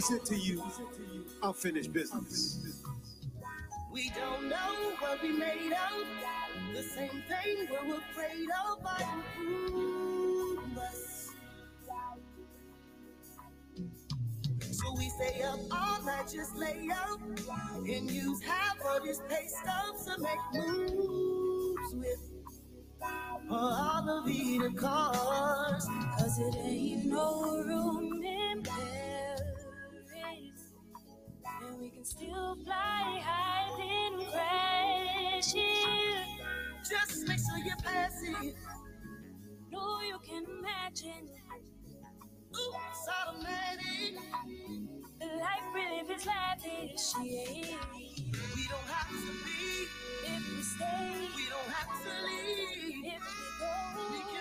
present to you unfinished business. We don't know what we made of. The same thing we're afraid of might improve us. So we stay up all night, just lay up and use half of this pay stubs to make moves with. All of the cars, Cause it ain't no room still fly high then crash here. just make sure you're passive. No, you can imagine Ooh, it's the life really is lavish. Yeah. We don't have to be, If we stay, we don't have to leave. if we go, We can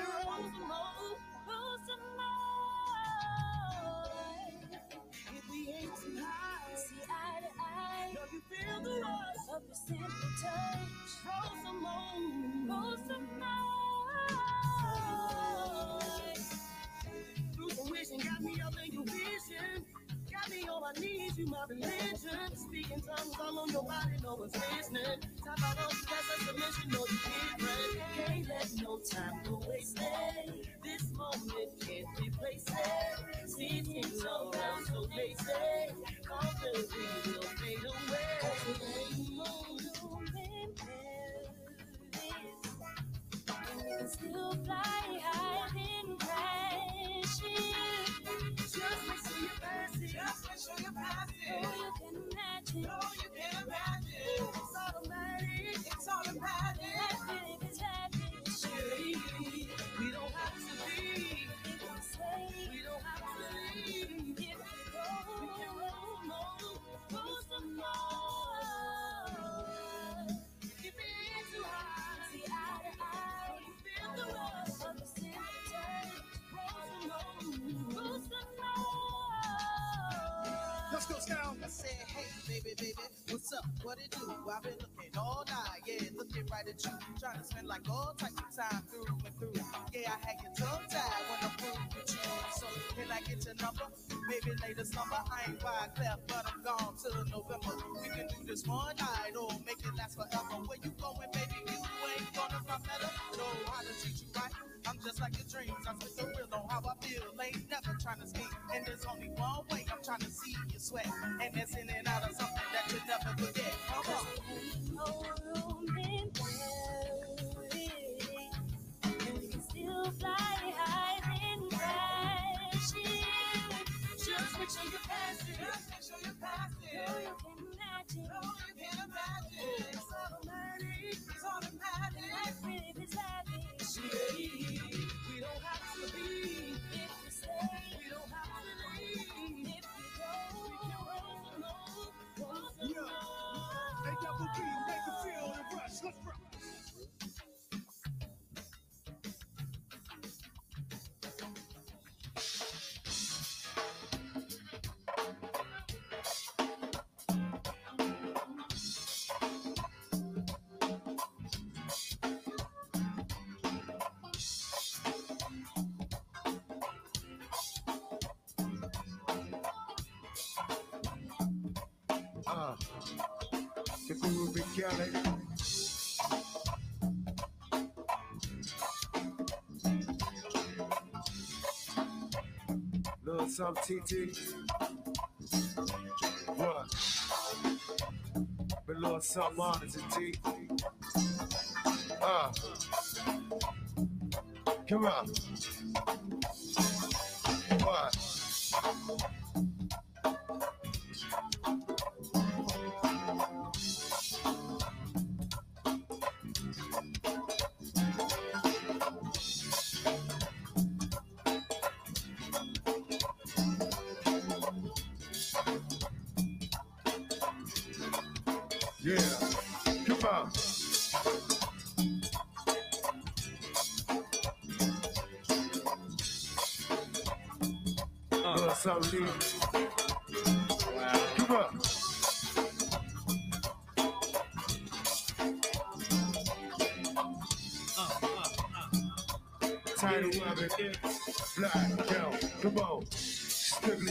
my religion. Speaking tongues all on your body, no one's listening. Time out on that's a submission, no you can't different. Can't let no time go wasted. This moment can't replace it. Seasons around, so say. All the will fade away. Still fly high imagine. What's up? What it do? I've been looking all night, yeah, looking right at you. Trying to spend like all types of time through and through. Yeah, I had your tongue tied when I'm through with you. So, can I get your number? Maybe later summer, I ain't by left, but I'm gone till November. We can do this one night or make it last forever. Where you going, baby? You ain't gonna find better. Know how to treat you right. I'm just like your dreams. I spit the real on how I feel. Ain't never trying to speak. And there's only one way I'm trying to see you sweat. And that's in and out of something never forget. Come on. What's up, TT? What? Been Lord, something on it, TT Uh. Ah. Come on.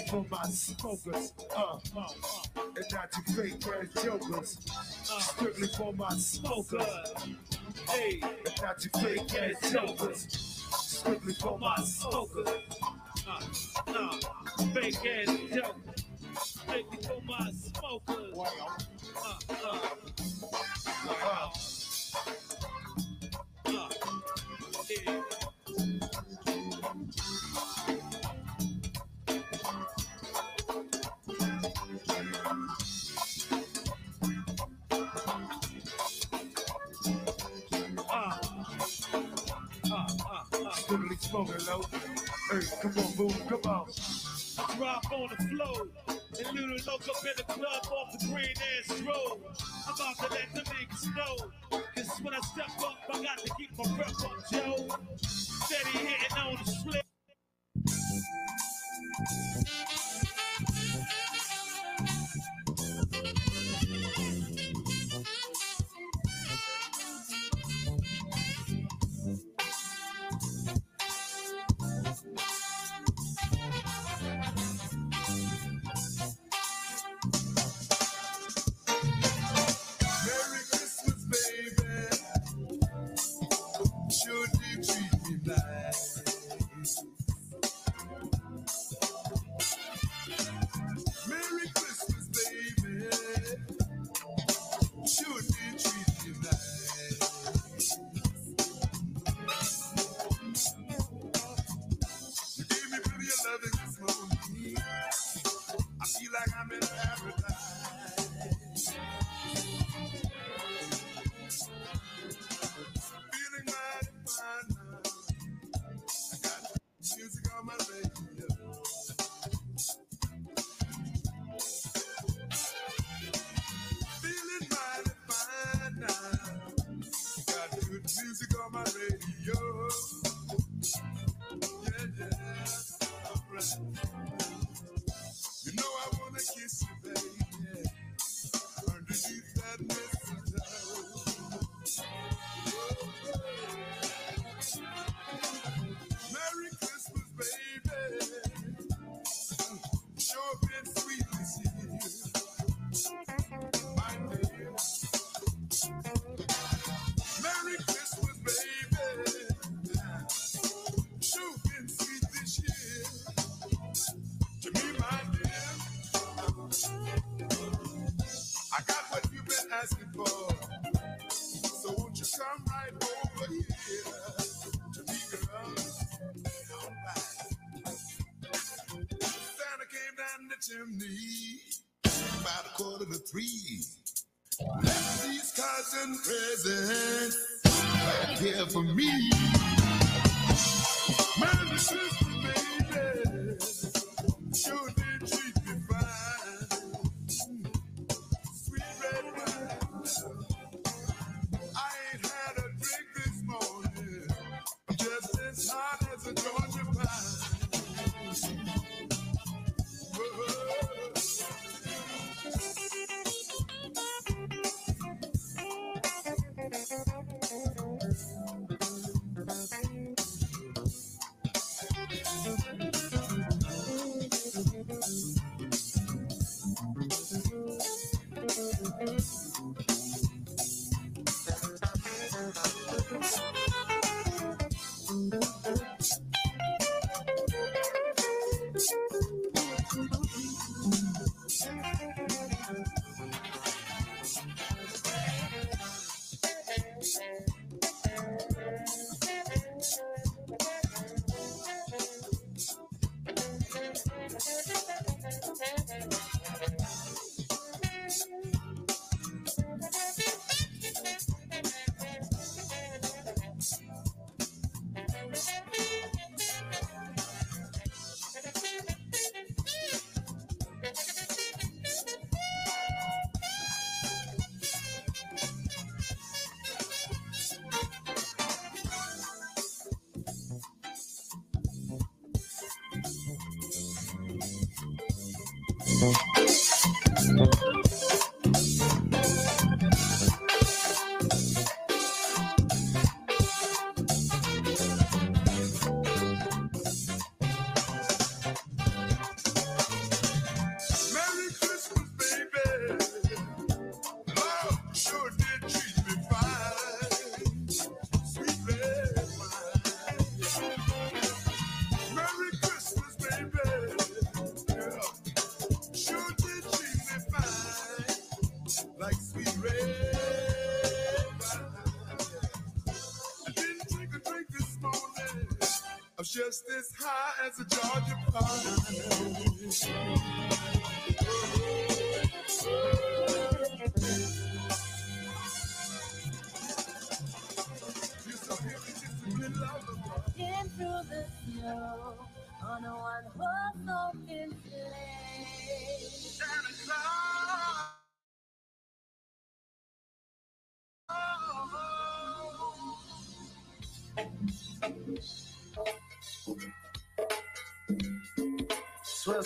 for my smokers. Uh, and not your fake ass jokers. Strictly for my smokers. Hey, and not your fake ass jokers. Strictly for my smokers. Uh, uh, fake ass Woke up in the club off the green ass road. I'm about to let the niggas know. Cause when I step up free. Black these cards and presents. Right here for me. Mm-hmm.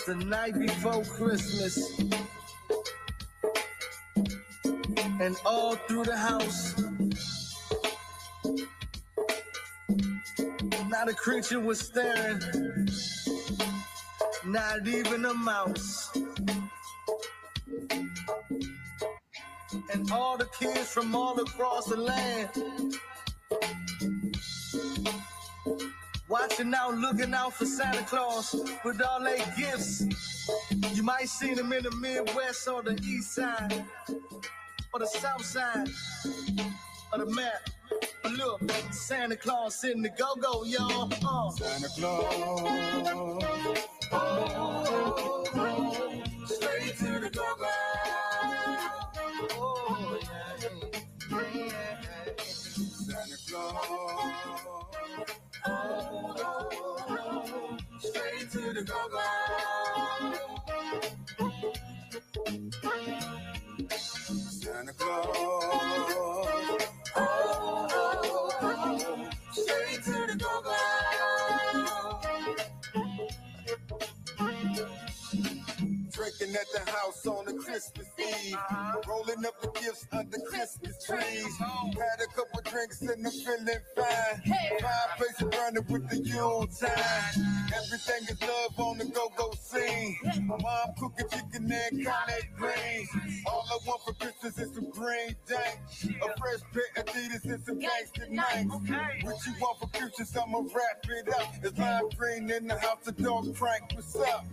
The night before Christmas. And all through the house, not a creature was staring, not even a mouse. And all the kids from all across the land watching out, looking out for Santa Claus with all their gifts. You might see them in the Midwest or the East Side or the South Side of the map. But look, Santa Claus sitting the go-go, y'all. Uh. Santa Claus. Straight the house, the dog crank, what's up?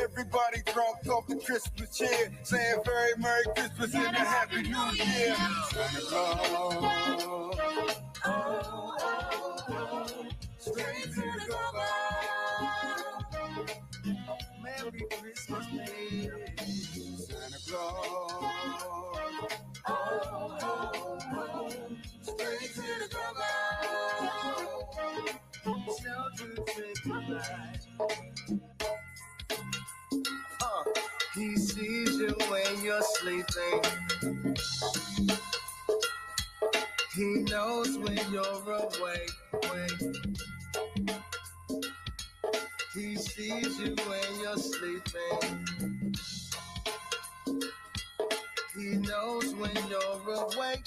Everybody drunk off the Christmas cheer, saying very Merry Christmas and a Happy New Year. Santa Claus. Straight to the. Merry Christmas, Uh, he sees you when you're sleeping. He knows when you're awake. Wake. He sees you when you're sleeping. He knows when you're awake.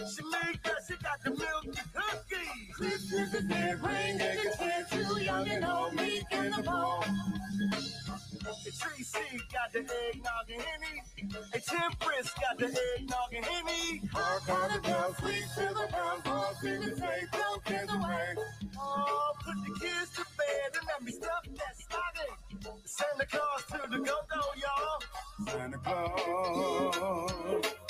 cookies. Shamika, she got the milk and cookies. Christmas is there, ring and the kids too young and old, meek in the ball. The Tracy got the eggnog and Henny. And Temperance got the eggnog and Henny. Hark on the bells, sweet silver bells, all in the sleigh, throw cares away. Oh, put the kids to bed and let me stuff that stocking. Santa Claus to the go-go, y'all. Santa Claus.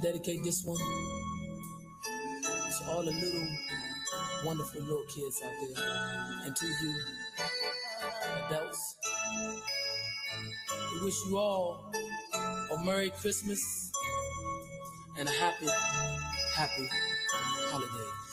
dedicate this one to all the little wonderful little kids out there and to you adults. We wish you all a Merry Christmas and a happy, happy holidays.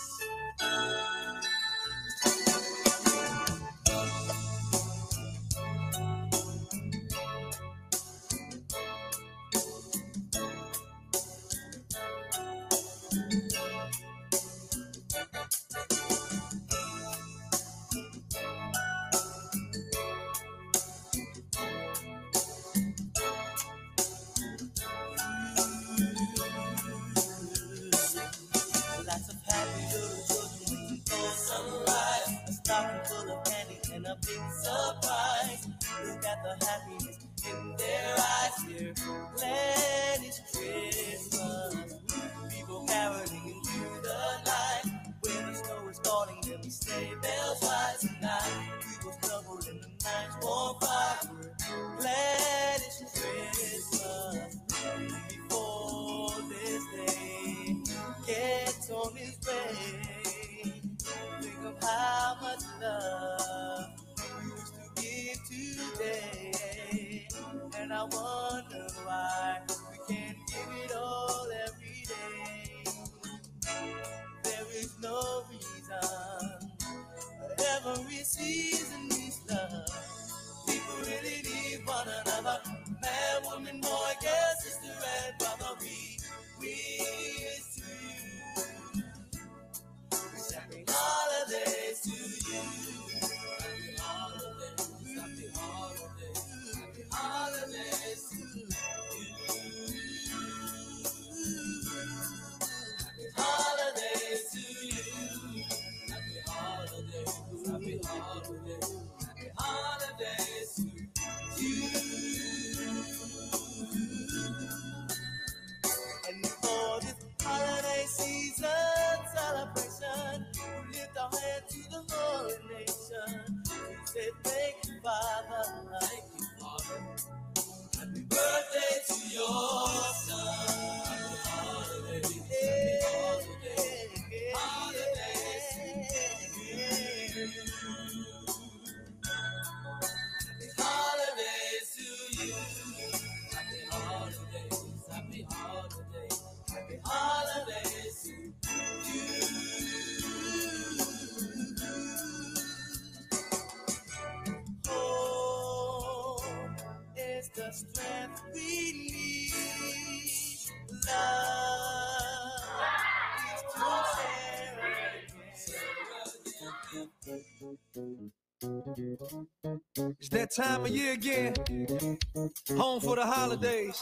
It's that time of year again. Home for the holidays.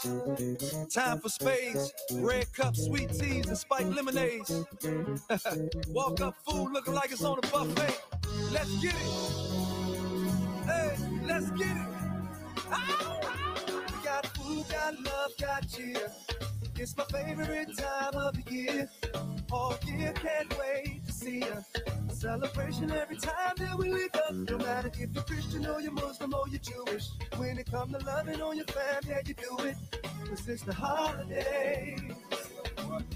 Time for spades, red cups, sweet teas, and spiked lemonades. Walk up food looking like it's on a buffet. Let's get it. Hey, let's get it. We got food, got love, got cheer. It's my favorite time of the year. All year, can't wait to see ya. Celebration every time that we wake up. No matter if you're Christian or you're Muslim or you're Jewish. When it comes to loving on your fam, yeah, you do it. Cause it's the holiday.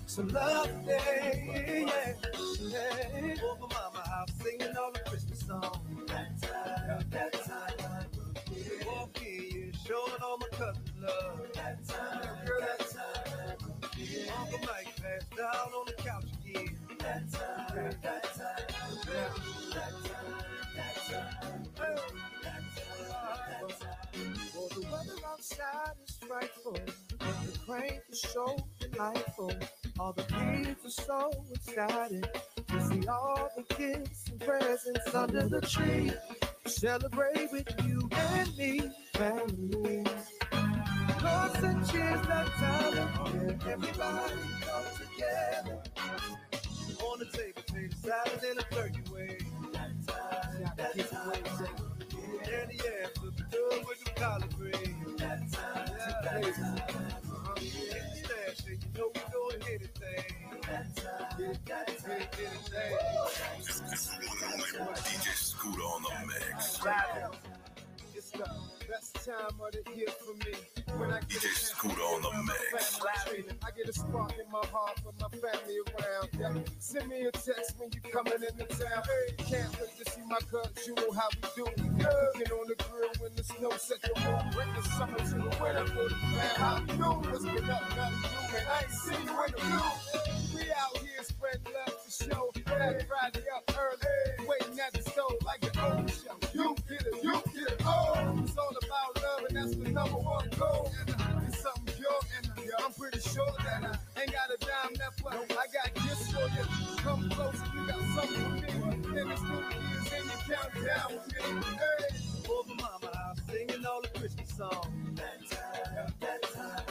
So love day, yeah. yeah. Over mama house singing all the Christmas songs. That time, that time. Walk in, showing all my cousins love. That time, girl, that time. Uncle Mike passed down on the couch again. That time, that time. The weather outside is frightful. The so delightful. All the kids are so excited to see all the gifts and presents under the tree. Celebrate with you and me, family. Love and cheers that time of year. Everybody come together. On the table, potato salad and a turkey wing. That time, that time. And yeah, flip it good with the collard green. That time, Hey, uh-huh. Hit the and you know we doing anything. Hit, hit, anything. DJ Scooter on the mix. It's the best time of the year for me. When I get DJ Scooter on the mix. I get a spark in my heart for my family around. Yeah. Send me a text when you coming into town. Hey, can't wait to see my cousins. You know how we do. Cooking on the grill when the snow set the moon. Bring the summer to the winter for the. How you doing? What's been up? Nothing you, man. I ain't seen you in the blue. We out here spread love to show. Black Friday up early. Waiting at the stove like an old show. You get it, you that's the number one goal. It's something pure, and I'm pretty sure that I ain't got a dime left, but I got gifts for you. Come close, you got something for me. And it's new years, and you count down with me. Hey. Over mama house, singing all the Christmas songs. That time, that time.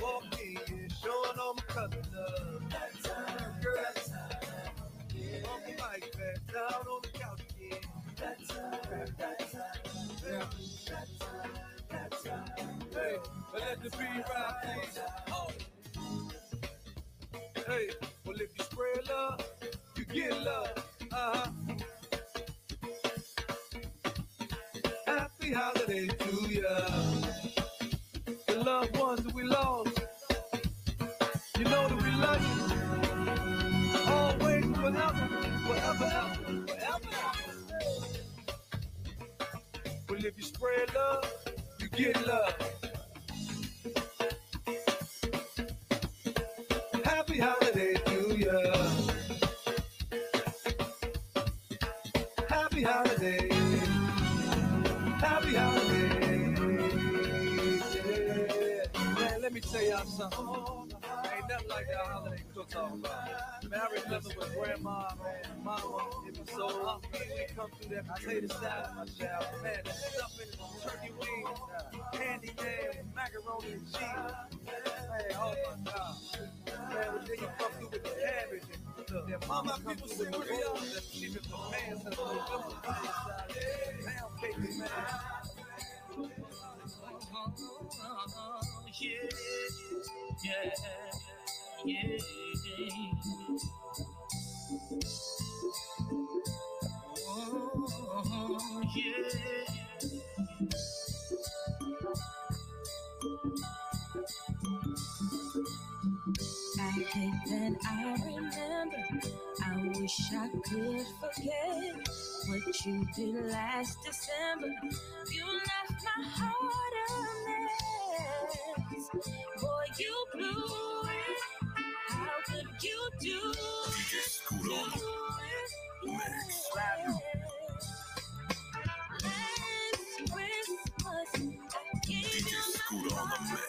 Walking in, showing all my cousins love. That time, girl, that time. On the mic, back down on the couch again. That time, that time. Hey, let the beat ride, please. Oh. Hey, well if you spread love, you get love. Uh-huh. Happy holiday to ya. The loved ones that we lost. You know that we love you. Always, forever, forever, ever, forever. Well, if you spread love, you get love. Happy holiday to ya. Happy holiday. Happy holiday. Yeah. Man, let me tell y'all something. Ain't nothing like that holiday cook talk about. Man, I remember when grandma, man, mama, it was so hungry. We come through that potato salad. Man, stuffing, turkey wings, candy yams, macaroni and cheese. Man, oh my God. Man, but then you come through with the cabbage and look, that mama come through with the rolls and she pants and the little pound cake, man. Yeah, yeah, yeah. That I remember. I wish I could forget what you did last December. You left my heart a mess. Boy, you blew it. How could you do it? Do it? Yeah. Last Christmas, I gave you Scooter on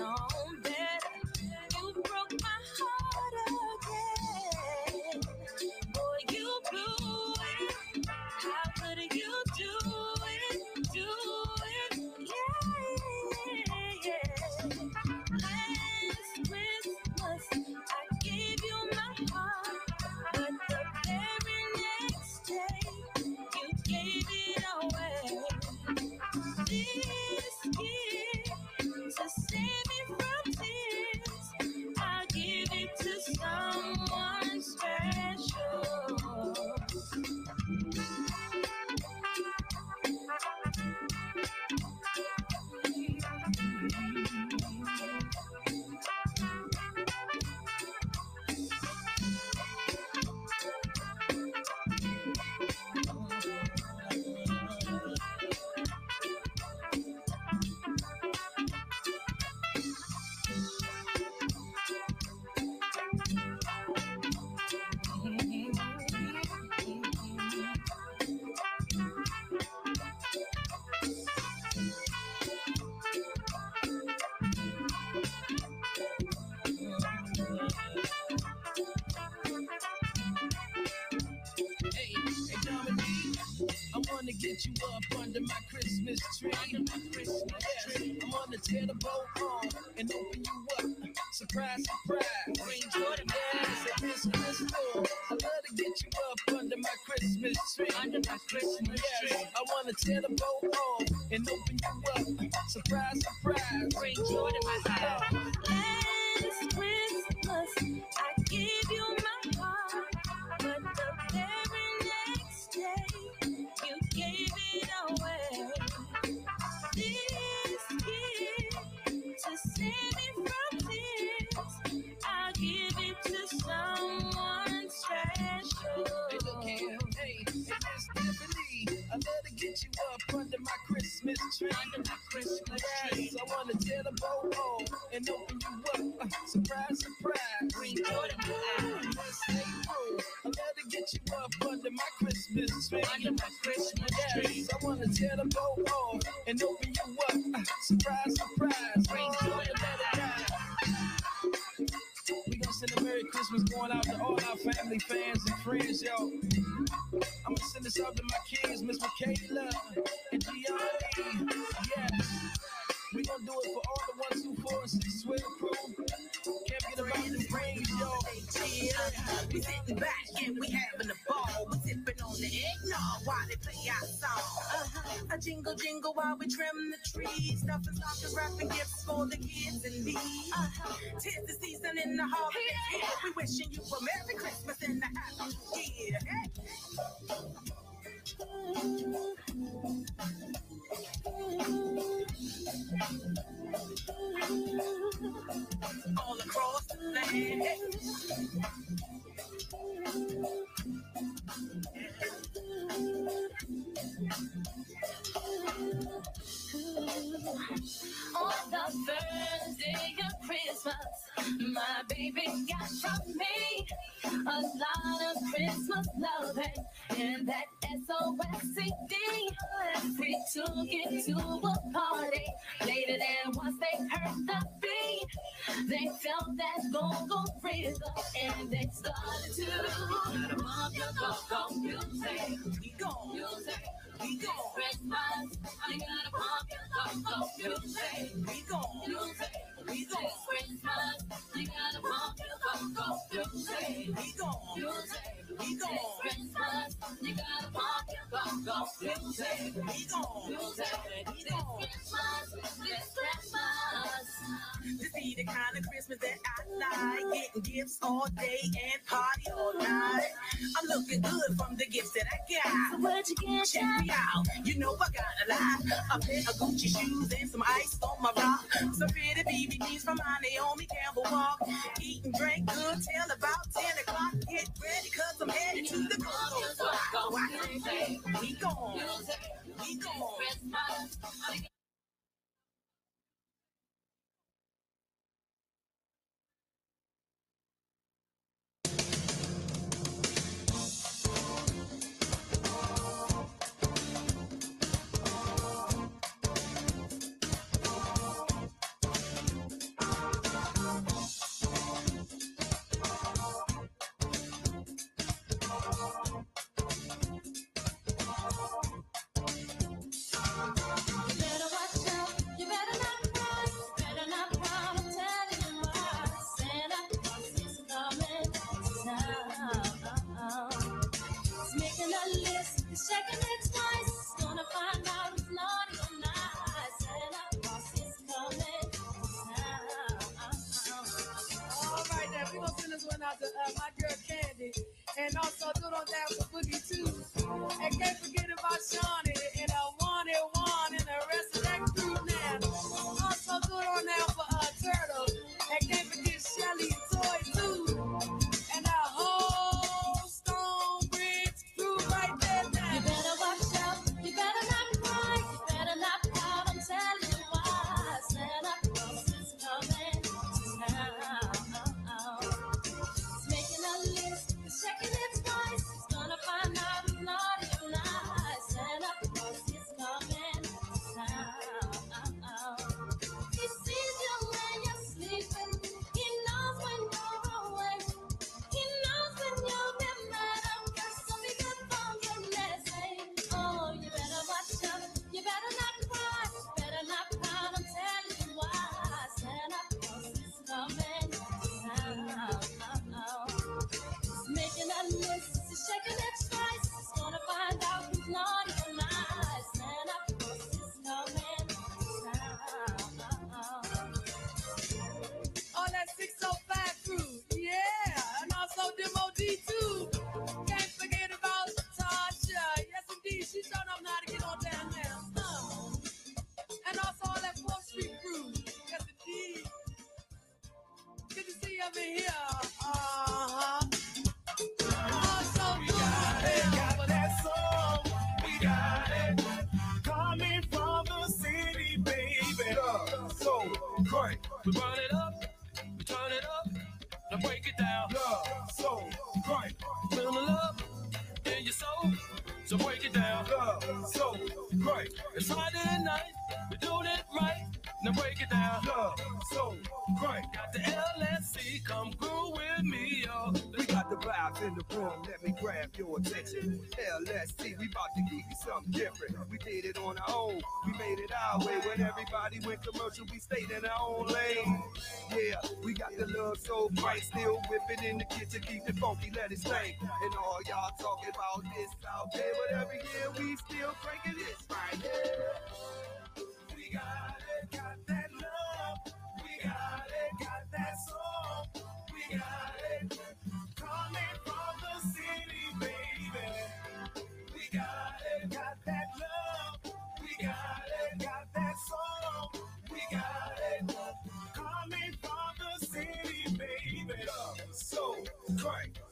should Surprise, surprise. Bring joy to my house. Last and open you up. Uh, surprise, surprise. Bring joy to my eyes. Miss April, I love to get you up under my Christmas tree. Under my Christmas tree. I wanna tear the boat off and open you up. Uh, surprise, surprise. Bring joy to let it ride. We gonna send a Merry Christmas going out to all our family, fans, and friends, yo. I'm gonna send this out to while they play our song. Uh-huh. A jingle jingle while we trim the trees. Stuffing stockings, wrapping gifts for the kids and me. Uh-huh. Tis the season in the holiday here. We wishing you a Merry Christmas and a Happy New Year. All across the land. On the first day of Christmas, my baby got from me a lot of Christmas loving and that SOS CD. We took it to a party later than once they heard the beat. They felt that go-go rhythm and they started to pump your go-go music. We go, Music. We go, Christmas, I gotta pump your go-go music. we go, Music. we your we go, Music. we go, It's Christmas, you gotta pump your music. we go, Music. we It's go. Christmas, it's Christmas. This be the kind of Christmas that I like. Getting gifts all day and party all night. I'm looking good from the gifts that I got. Where'd you get Check me out, you know I got a lot. A pair of Gucci shoes and some ice on my rock. Some pretty BBDs from my Naomi Campbell walk. Eat and drink good till about 10 o'clock. Get ready, cause I'm headed to the spot. We gone, we gone. Burn it up, grab your attention. LSC, we about to give you something different. We did it on our own, we made it our way. When everybody went commercial, we stayed in our own lane. Yeah, we got the love so bright, still whipping in the kitchen, keep it funky, let it sing. And all y'all talking about this out there, but every year we still cranking this right here. We got it, got that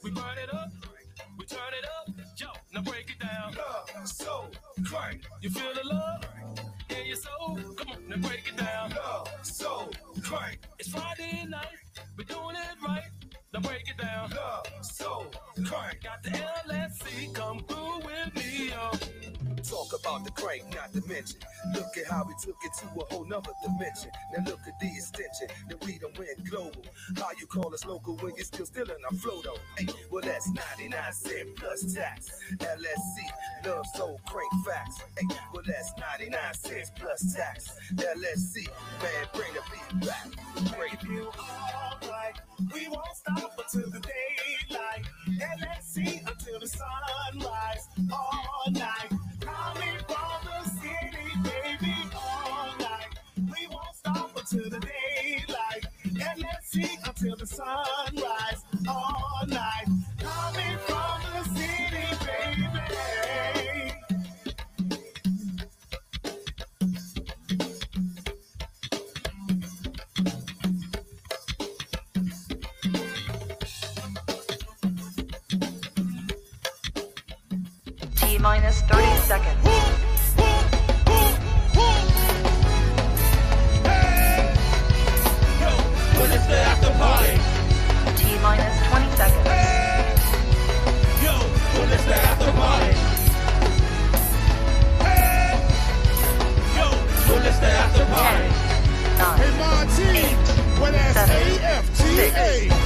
We burn it up, we turn it up, yo, now break it down. Love, soul, crank. You feel the love in your soul? Come on, now break it down. Love, soul, crank. It's Friday night, we're doing it right, now break it down. Love, soul, crank. Got the LSC, come through with me, yo. Talk about the crank, not to mention. Look at how we took it to a whole nother dimension. Now look at the extension that we done went global. How you call us local when you're still still in our flow though? Hey, well that's 99 cent plus tax. LSC, love soul crank facts. Hey, well that's 99 cents plus tax. LSC, man, bring the beat back. If you alright, we won't stop until the daylight. LSC until the sunrise. All night, sunrise. All night, coming from the city, baby. Seconds. When it's the after party. T minus 20 seconds. Yo, when the after party. Yo, when the after party. Nine, Monty, well that's A-F-T-A.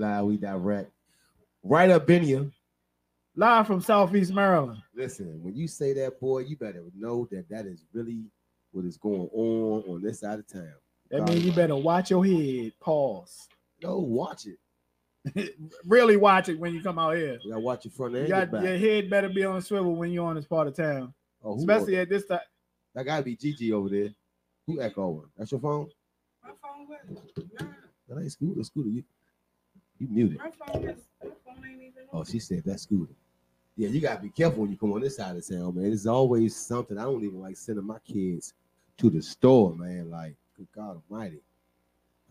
Live, we direct. Right up in you. Live from Southeast Maryland. Listen, when you say that, boy, you better know that that is really what is going on on this side of town. That means you better watch your head. Pause. No, watch it. really watch it when you come out here. You gotta watch your front and You your got, back. your head better be on a swivel when you're on this part of town. Oh, who Especially at this time. That gotta be Gigi over there. Who echoing? That's your phone? My phone was. That ain't Scooter. Scooter, you you muted. My phone is. My phone ain't even. Oh, she said that's Scooter. Yeah, you gotta be careful when you come on this side of town, man. It's always something. I don't even like sending my kids to the store, man. Like, good God Almighty.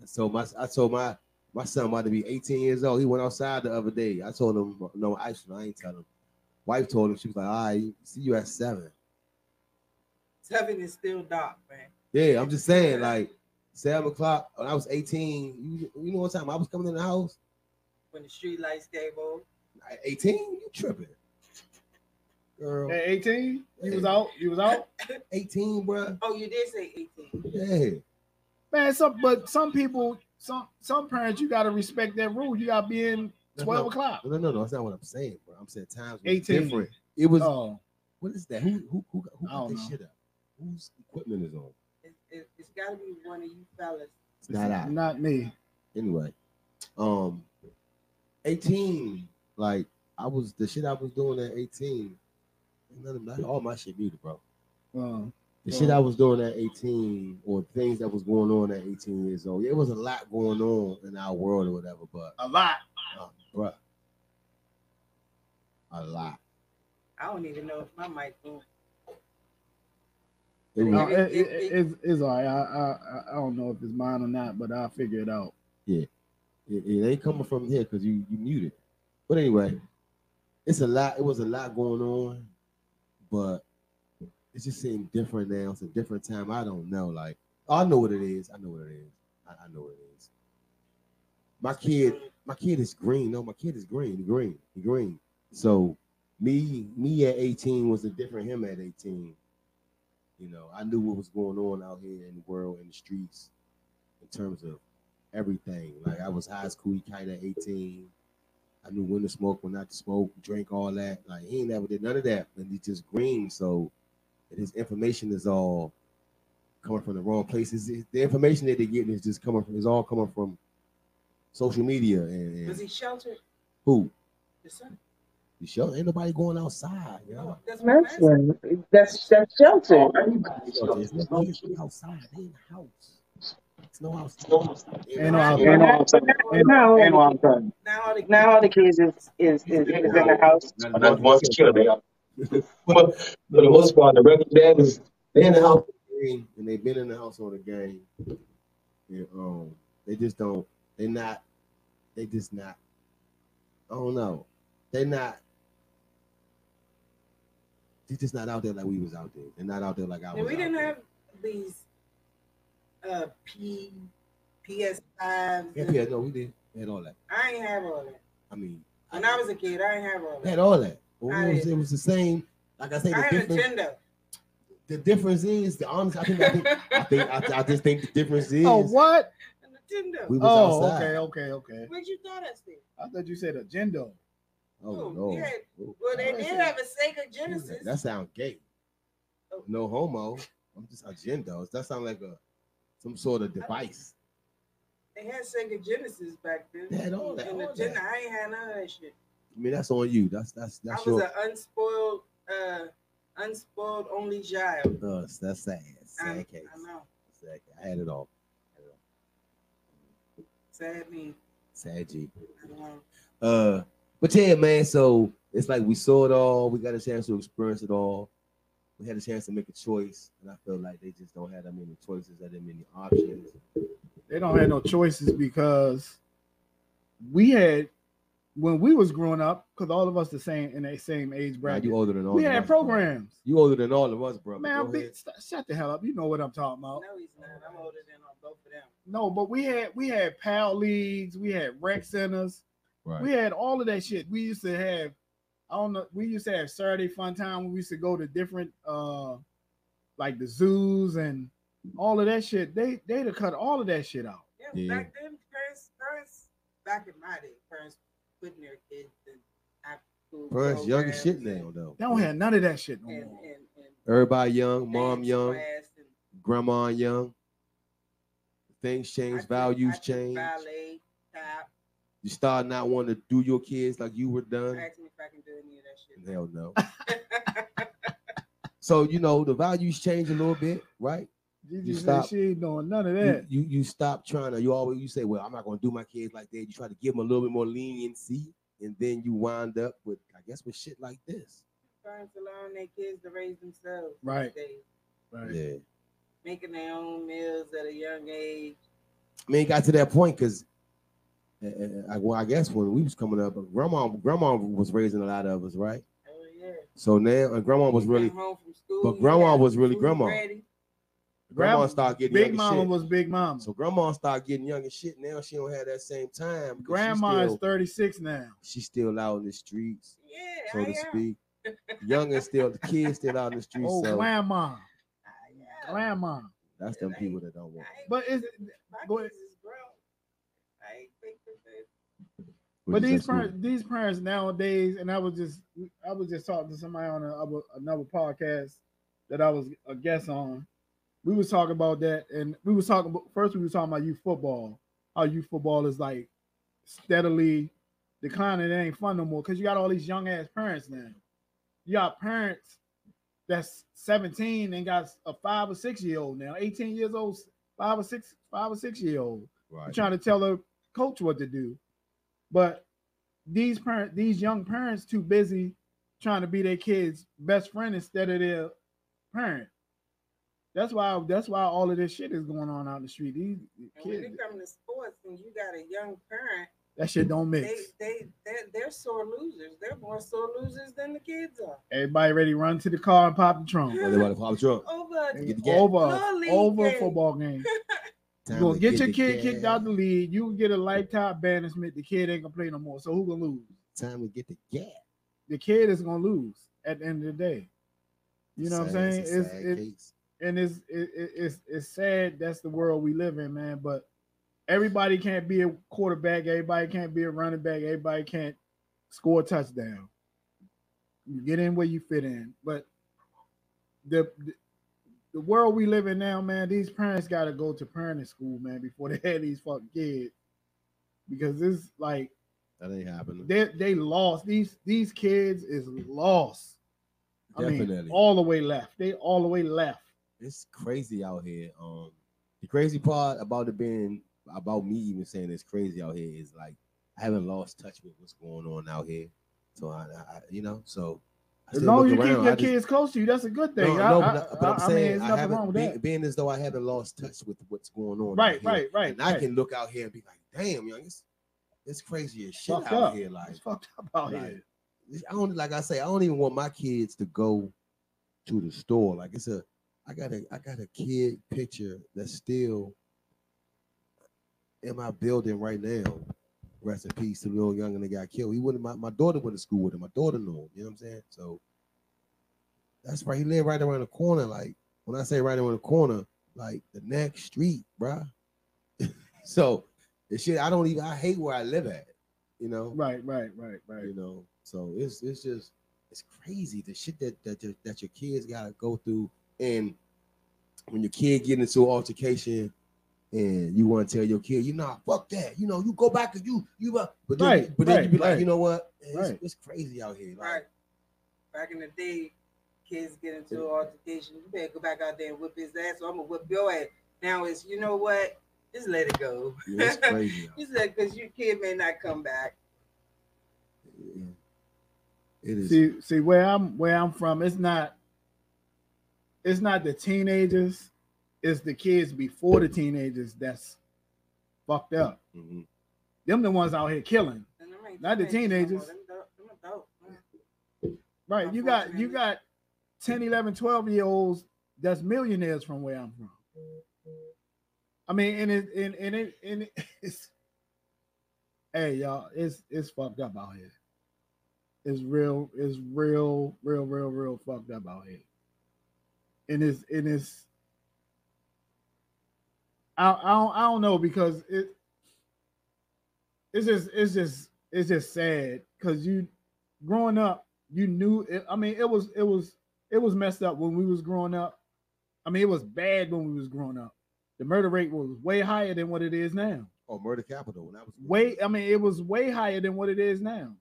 So my, I told my My son about to be 18 years old. He went outside the other day. I told him no ice. I ain't tell him. Wife told him she was like, "All right, see you at seven. Seven is still dark, man. Yeah, I'm just saying, like seven o'clock. When I was 18, you, you know what time I was coming in the house? When the street lights came on. 18, you tripping. Girl. At 18, you was out. You was out. 18, bro. Oh, you did say 18. Yeah. Man, some but some people, some some parents, you gotta respect that rule. You gotta be in 12 no, o'clock. No, no, no, that's not what I'm saying, bro. I'm saying times was 18. different. It was. Oh. What is that? Who who who, who got this know. shit up? Whose equipment is on? It, it, it's got to be one of you fellas. It's not out. Not me. Anyway, um, 18. Like I was the shit I was doing at 18. None of all my shit muted, bro. Um, The shit I was doing at 18, or things that was going on at 18 years old. There was a lot going on in our world or whatever, but a lot, uh, bruh, a lot. I don't even know if my mic on. It was- No, it, it, it's, it's all right. I, I I- I don't know if it's mine or not, but I'll figure it out. Yeah, it, it ain't coming from here because you you muted. But anyway, it's a lot. It was a lot going on, but it just seemed different now. It's a different time. I don't know. Like oh, I know what it is. I know what it is. I, I know what it is. My kid, my kid is green. No, my kid is green. He green. He green. So me, me at 18 was a different him at 18. You know, I knew what was going on out here in the world, in the streets, in terms of everything. Like I was high school, he kind of 18. I knew when to smoke, when not to smoke, drink, all that. Like he ain't never did none of that. And he just green. So his information is all coming from the wrong places. The information that they're getting is just coming from is all coming from social media and, Was he sheltered? who? The son. You sure ain't nobody going outside, you know. That's what I'm asking. That's that's that's shelter. There's no kids outside. They in the house. It's no outside. Ain't no outside. Ain't no outside. Ain't no outside. Now all the now all the kids is is, is, is in the house. But that's one sure they are. but for the most part, the regular dad is they in the house. and they've been in the house on the game. Yeah, um, they just don't. They not. They just not. I don't know. They not. They just not out there like we was out there. They're not out there like I And was. we out didn't there. have these uh P PS five. Yeah, yeah, no, we did. We had all that. I ain't have all that. I mean, When I was a kid, I ain't have all that. had all that. But I it, was, it was the same. Like I said, I the had difference. Nintendo. The difference is the honest. I think. I think. I, think I, I just think the difference is. Oh, what? Nintendo. We was Oh, outside. okay, okay, okay. What you thought I said? I thought you said agenda. Oh Oh, no. yeah. Well, they did have a Sega Genesis. That sound gay. No homo. I'm just a agendas. That sound like a some sort of device. They had Sega Genesis back then. They had all that, And the all Gen- I ain't had none of that shit. I mean, that's on you. That's that's I that's was your. an unspoiled, uh, unspoiled only child. Uh, that's sad. I, Sad case. I know. Sad case. I had it all. Sad me. Sad G. I don't know. Uh, but yeah, man. So it's like we saw it all. We got a chance to experience it all. We had a chance to make a choice, and I feel like they just don't have that many choices, that many options. They don't have no choices because we had when we was growing up, because all of us the same in that same age Nah, bracket. you older than all we of had us, bro. programs. You older than all of us, bro. Man, Go be, ahead. st- shut the hell up. You know what I'm talking about. No, he's not. I'm older than both of them. No, but we had we had pal leagues, we had rec centers, Right. we had all of that shit. We used to have, I don't know, we used to have Saturday fun time we used to go to different uh like the zoos and all of that shit. They they'd have cut all of that shit out. Yeah, Yeah. back then, parents, parents, back in my day, parents putting their kids in after school. Parents young as shit now, though. They don't have none of that shit no And, more. and, and Everybody young, mom young, and grandma young. Things change, values I took change. ballet, tap. You start not wanting to do your kids like you were done. Ask me if I can do any of that shit. Hell no. so you know the values change a little bit, right? Gigi You stop. she ain't doing none of that. you you stop trying to. You always you say, well, I'm not gonna do my kids like that. You try to give them a little bit more leniency, and then you wind up with, I guess, with shit like this. Trying to learn their kids to raise themselves. Right. days, Right. Yeah. making their own meals at a young age. I mean, it got to that point because And- and I, well, I guess when we was coming up, grandma, grandma was raising a lot of us, right? Oh yeah. So now, and grandma was really, Came home from school. but grandma was really grandma. ready. Grandma Grandma- started getting Big Mama shit. was Big Mama. So grandma started getting young as shit. Now she don't have that same time. because she Grandma is 36 now. She's still out in the streets, Yeah, so I to am. speak. Young and still, the kids still out in the streets. Oh, so grandma. Ah, grandma. that's them people that don't want. But it's My go ahead. kids is grown. I ain't think that they- But these parents, these parents nowadays, and I was just, I was just talking to somebody on a, another podcast that I was a guest on. We was talking about that, and we was talking about first. We was talking about youth football. How youth football is like steadily declining. It ain't fun no more because you got all these young ass parents now. You got parents that's 17 and got a five or six year old now, 18 years old, five or six, five or six year old. Right. Trying to tell the coach what to do. But these parents, these young parents, too busy trying to be their kids' best friend instead of their parent. That's why. That's why all of this shit is going on out in the street. These And when kids, it comes to sports and you got a young parent, that shit don't they mix. they they're, they're sore losers. They're more sore losers than the kids are. Everybody ready run to the car and pop the trunk. Well, they want to pop trunk. Over Get the gas. Over, over football game. Time gonna to get your kid kicked out the league. You can get a lifetime banishment. The kid ain't gonna play no more. So who gonna lose? Time to get the gas. The kid is gonna lose at the end of the day. You know what I'm saying? it's It's, it, and it's it, it- it's it's sad. That's the world we live in, man. But everybody can't be a quarterback. Everybody can't be a running back. Everybody can't score a touchdown. You get in where you fit in. But the the, the world we live in now, man, these parents got to go to parenting school, man, before they had these fucking kids. Because it's like That ain't happening. they they lost. These these kids is lost. I mean, Definitely. all the way left. They all the way left. it's crazy out here. Um, the crazy part about it being about me even saying it's crazy out here is like I haven't lost touch with what's going on out here. So I, I you know, so As long as you look keep your just- kids close to you, that's a good thing. No, I, no, I- but, I- mean, saying there's I nothing haven't wrong with being, as though I haven't lost touch with what's going on. Right, right, right, And I can look out here and be like, damn, young, it's, it's crazy as shit out up. here. Like, It's fucked up out like, here. I don't like I say, I don't even want my kids to go to the store. Like it's a I got a I got a kid picture that's still in my building right now. Rest in peace to the little young that got killed. He wouldn't my, my daughter went to school with him. My daughter knew him. You know what I'm saying? So that's right. He lived right around the corner. Like when I say right around the corner, like the next street, bruh. so the shit, I don't even I hate where I live at. You know? Right, right, right, right. You know, so it's it's just it's crazy the shit that that that your kids gotta go through, and when your kid get into an altercation, and you want to tell your kid, you know, fuck that, you know, you go back and you you, uh," but then, Right, but then you right, be like, right. you know what, it's, Right. it's crazy out here. Like, Right. Back in the day, kids get into an altercation. You better go back out there and whip his ass, or I'm gonna whip your ass. Now it's you know what? Just let it go. Yeah, it's crazy. Just let because your kid may not come back. It is. See, see where I'm where I'm from, it's not it's not the teenagers, it's the kids before the teenagers that's fucked up. Mm-hmm. Them the ones out here killing, And not the teenagers no Them adult- them adults, man. Right. You got you got 10, 11, 12 year olds that's millionaires from where I'm from. I mean, and it and, and it and it, it's hey y'all, it's it's fucked up out here. It's real, it's real, real, real, real fucked up out here. And it's and it's I, I don't I don't know because it it's just it's just it's just sad because you growing up you knew it, I mean it was it was it was messed up when we was growing up. I mean it was bad when we was growing up. The murder rate was way higher than what it is now. Oh, murder capital. When that was Way I mean it was way higher than what it is now.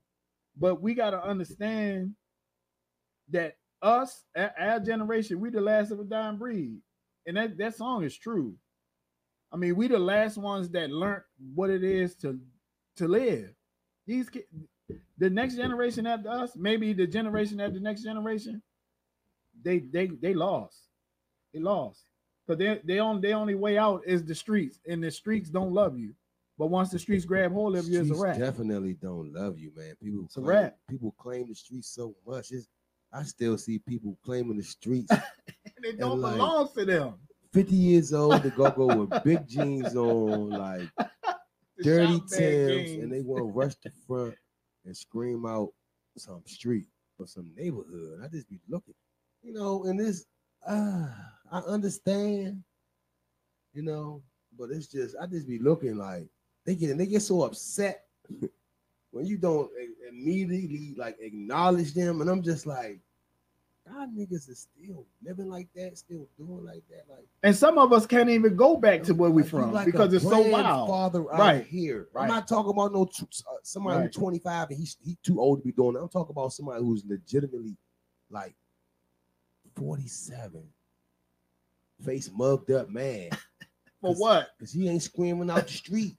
But we got to understand that us, our generation, we the last of a dying breed. And that, that song is true. I mean, we the last ones that learned what it is to to live. These kids, the next generation after us, maybe the generation after the next generation, they they they lost. They lost. Because they they on their only way out is the streets, and the streets don't love you. But once the streets grab hold of you, it's a wrap. definitely don't love you, man. People a claim, wrap. people claim the streets so much. It's, I still see people claiming the streets. And they don't like, belong to them. 50 years old to go go with big jeans on, like dirty shop bag Timbs, jeans. and they want to rush the front and scream out some street or some neighborhood. I just be looking, you know, and this, uh, I understand, you know, but it's just, I just be looking like they get, they get so upset when you don't immediately like acknowledge them, and I'm just like, y'all niggas is still living like that, still doing like that, like. And some of us can't even go back to where we You from like because it's so wild. grandfather out Right. here. Right. I'm not talking about no t- uh, somebody Right. who's 25 and he's he too old to be doing that. I'm talking about somebody who's legitimately like 47, face mugged up man. For what? Because he ain't screaming out the street.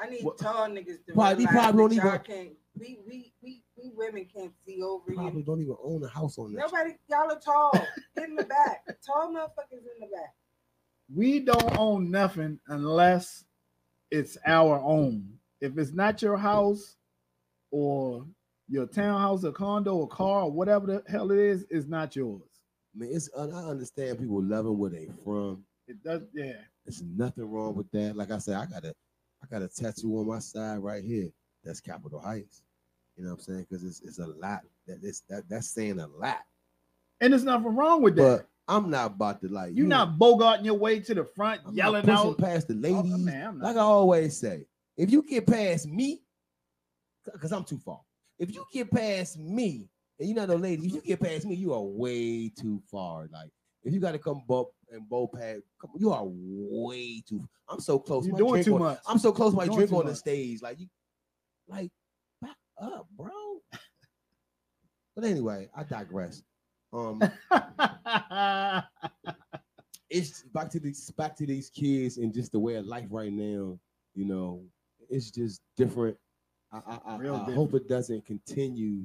I need tall niggas to Probably- realize probably don't that y'all even- can't. We we we we women can't see over Probably you. don't even own a house on that. Nobody, y'all are tall. In the back. Tall motherfuckers in the back. We don't own nothing unless it's our own. If it's not your house or your townhouse, or condo, or car, or whatever the hell it is, it's not yours. I mean, it's I understand people loving where they from. It does, yeah. There's nothing wrong with that. Like I said, I got a I got a tattoo on my side right here. That's Capitol Heights. You know what I'm saying? Because it's it's a lot. That is that that's saying a lot. And there's nothing wrong with that. But I'm not about to like You're you not bogarting your way to the front, I'm yelling out. past the oh, ladies. Oh, man, like I always say, if you get past me, because I'm too far. If you get past me, and you're not a lady, if you get past me, you are way too far. Like if you got to come bump and bow pad, come, you are way too. I'm so close. You're My doing too on- much. I'm so close. You're My drink on the stage, like you, like up, bro. But anyway, I digress. Um, it's back to these back to these kids and just the way of life right now. You know, it's just different. I, I, I, I hope it doesn't continue.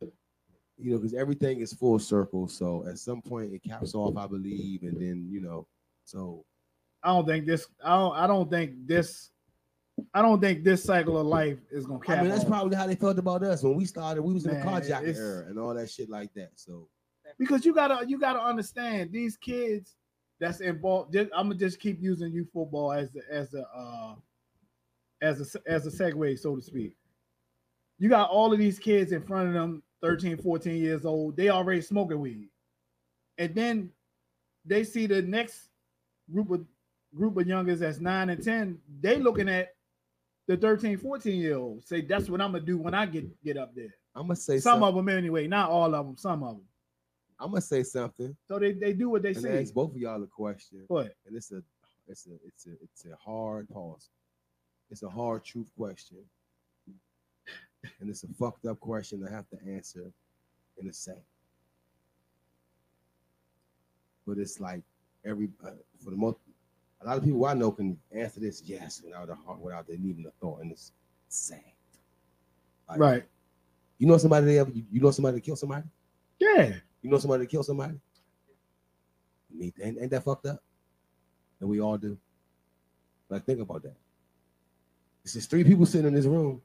You know, because everything is full circle. So at some point it caps off, I believe, and then you know, so I don't think this. I don't. I don't think this. I don't think this cycle of life is gonna cap. I mean that's off. probably how they felt about us when we started. We was in the carjacking era and all that shit like that. So because you gotta you gotta understand these kids that's involved. Just, I'm gonna just keep using youth football as the, as a uh, as a as a segue, so to speak. You got all of these kids in front of them, 13, 14 years old. They already smoking weed, and then they see the next group of group of youngers that's nine and ten. They looking at the 13, 14 year olds. Say that's what I'm gonna do when I get get up there. I'm gonna say some some- of them anyway, not all of them. Some of them. I'm gonna say something. So they, they do what they and say. ask both of y'all a question. What? And it's a it's a it's a it's a hard pause. It's a hard truth question. And it's a fucked up question I have to answer in a second. But it's like every uh, for the most a lot of people I know can answer this yes without a heart without even a thought, and it's sad. Like, Right. You know somebody that ever you, know somebody that killed somebody? Yeah. You know somebody that killed somebody? Me, ain't, ain't that fucked up? And we all do. Like, think about that. It's just three people sitting in this room,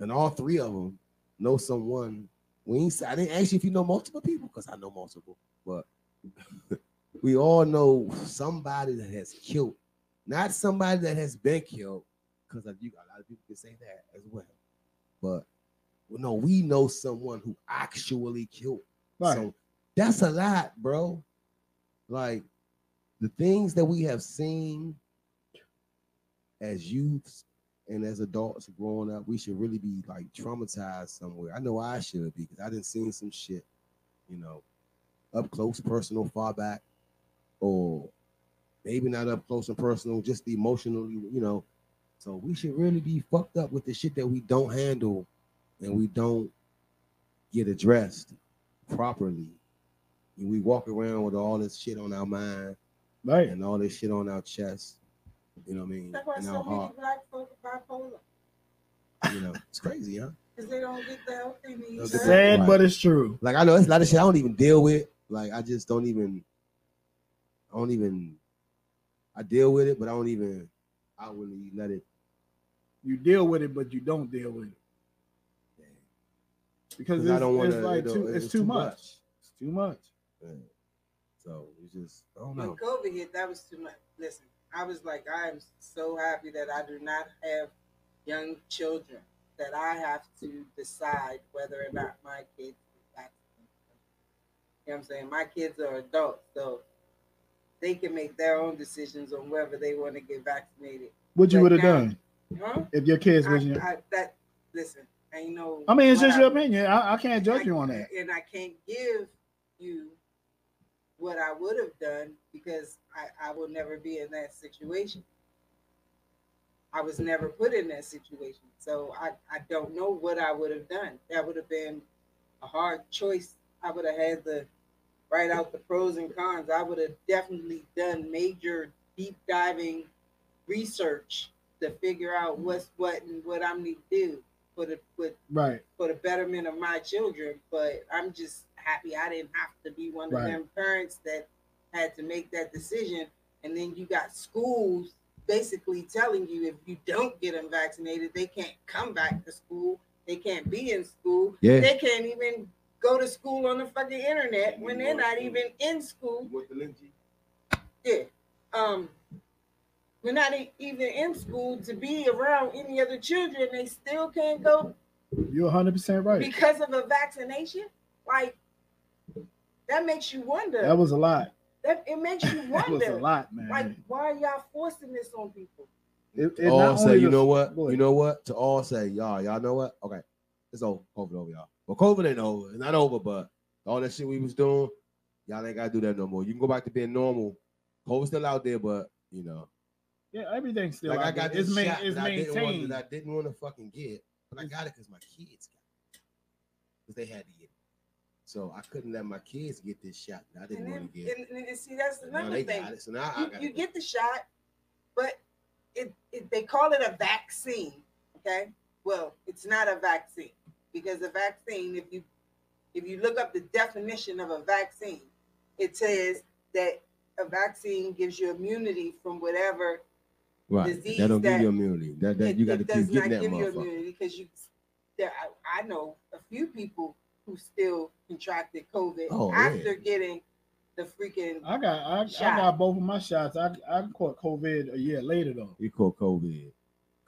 and all three of them know someone. We ain't, I didn't ask you if you know multiple people because I know multiple, but we all know somebody that has killed, not somebody that has been killed, because you got a lot of people can say that as well. But well, no, we know someone who actually killed. Right. So that's a lot, bro. Like the things that we have seen as youths and as adults growing up, we should really be like traumatized somewhere. I know I should be because I didn't seen some shit, you know, up close, personal, far back, or maybe not up close and personal, just emotionally, you know. So we should really be fucked up with the shit that we don't handle and we don't get addressed properly. And we walk around with all this shit on our mind, right, and all this shit on our chest. You know what I mean? That's why And so our many heart. black folks bipolar. You know, it's crazy, huh? Because they don't get the help they need. Sad, but it's true. Like I know it's a lot of shit I don't even deal with. Like I just don't even, I don't even I deal with it, but I don't even outwardly let it. You deal with it, but you don't deal with it. Because it's, I don't wanna, it's like too, it's it's, too too much. much. It's too much. Yeah. So it's just I don't When know. COVID hit, that was too much. Listen, I was like, I am so happy that I do not have young children. That I have to decide whether or not my kids. You know what I'm saying? My kids are adults, so they can make their own decisions on whether they want to get vaccinated. What you would have done Huh? if your kids I, was your I, that listen, ain't no. I mean, it's just I- your opinion. I, I can't judge you on that. and I can't give you what I would have done because I, I will never be in that situation. I was never put in that situation. So I, I don't know what I would have done. That would have been a hard choice. I would have had to write out the pros and cons. I would have definitely done major deep diving research to figure out what's what and what I'm need to do for the for, Right. for the betterment of my children. But I'm just happy I didn't have to be one of Right. them parents that had to make that decision. And then you got schools basically telling you if you don't get them vaccinated, they can't come back to school. They can't be in school. Yeah. They can't even go to school on the fucking internet when they're not even in school. Yeah. Um, we're not even in school to be around any other children. They still can't go You're 100 percent right. because of a vaccination. Like that makes you wonder. That was a lot. That it makes you That was wonder. a lot, man. Like, why are y'all forcing this on people? It, To all say, you know what? You know what? To all say, y'all, y'all know what? Okay, it's over. COVID over, y'all. Well, COVID ain't over. It's not over, but all that shit we was doing, y'all ain't gotta do that no more. You can go back to being normal. COVID's still out there, but you know, Yeah, everything's still. like I out there. got this it's, main, shot it's that I didn't want that I didn't want to fucking get, but I got it because my kids got it. Because they had to get it. So I couldn't let my kids get this shot I didn't And, want to get. and, and see, that's Now another they thing. got it. So now I you, got you get the shot, but it, it they call it a vaccine. Okay, well, it's not a vaccine because a vaccine, if you if you look up the definition of a vaccine, it says that a vaccine gives you immunity from whatever right. disease That don't give you immunity. That, that it, you got to it does keep not getting that give you immunity because you there I, I know a few people who still contracted COVID Oh, after getting the freaking I got I, I got both of my shots. I I caught COVID a year later though. You caught COVID,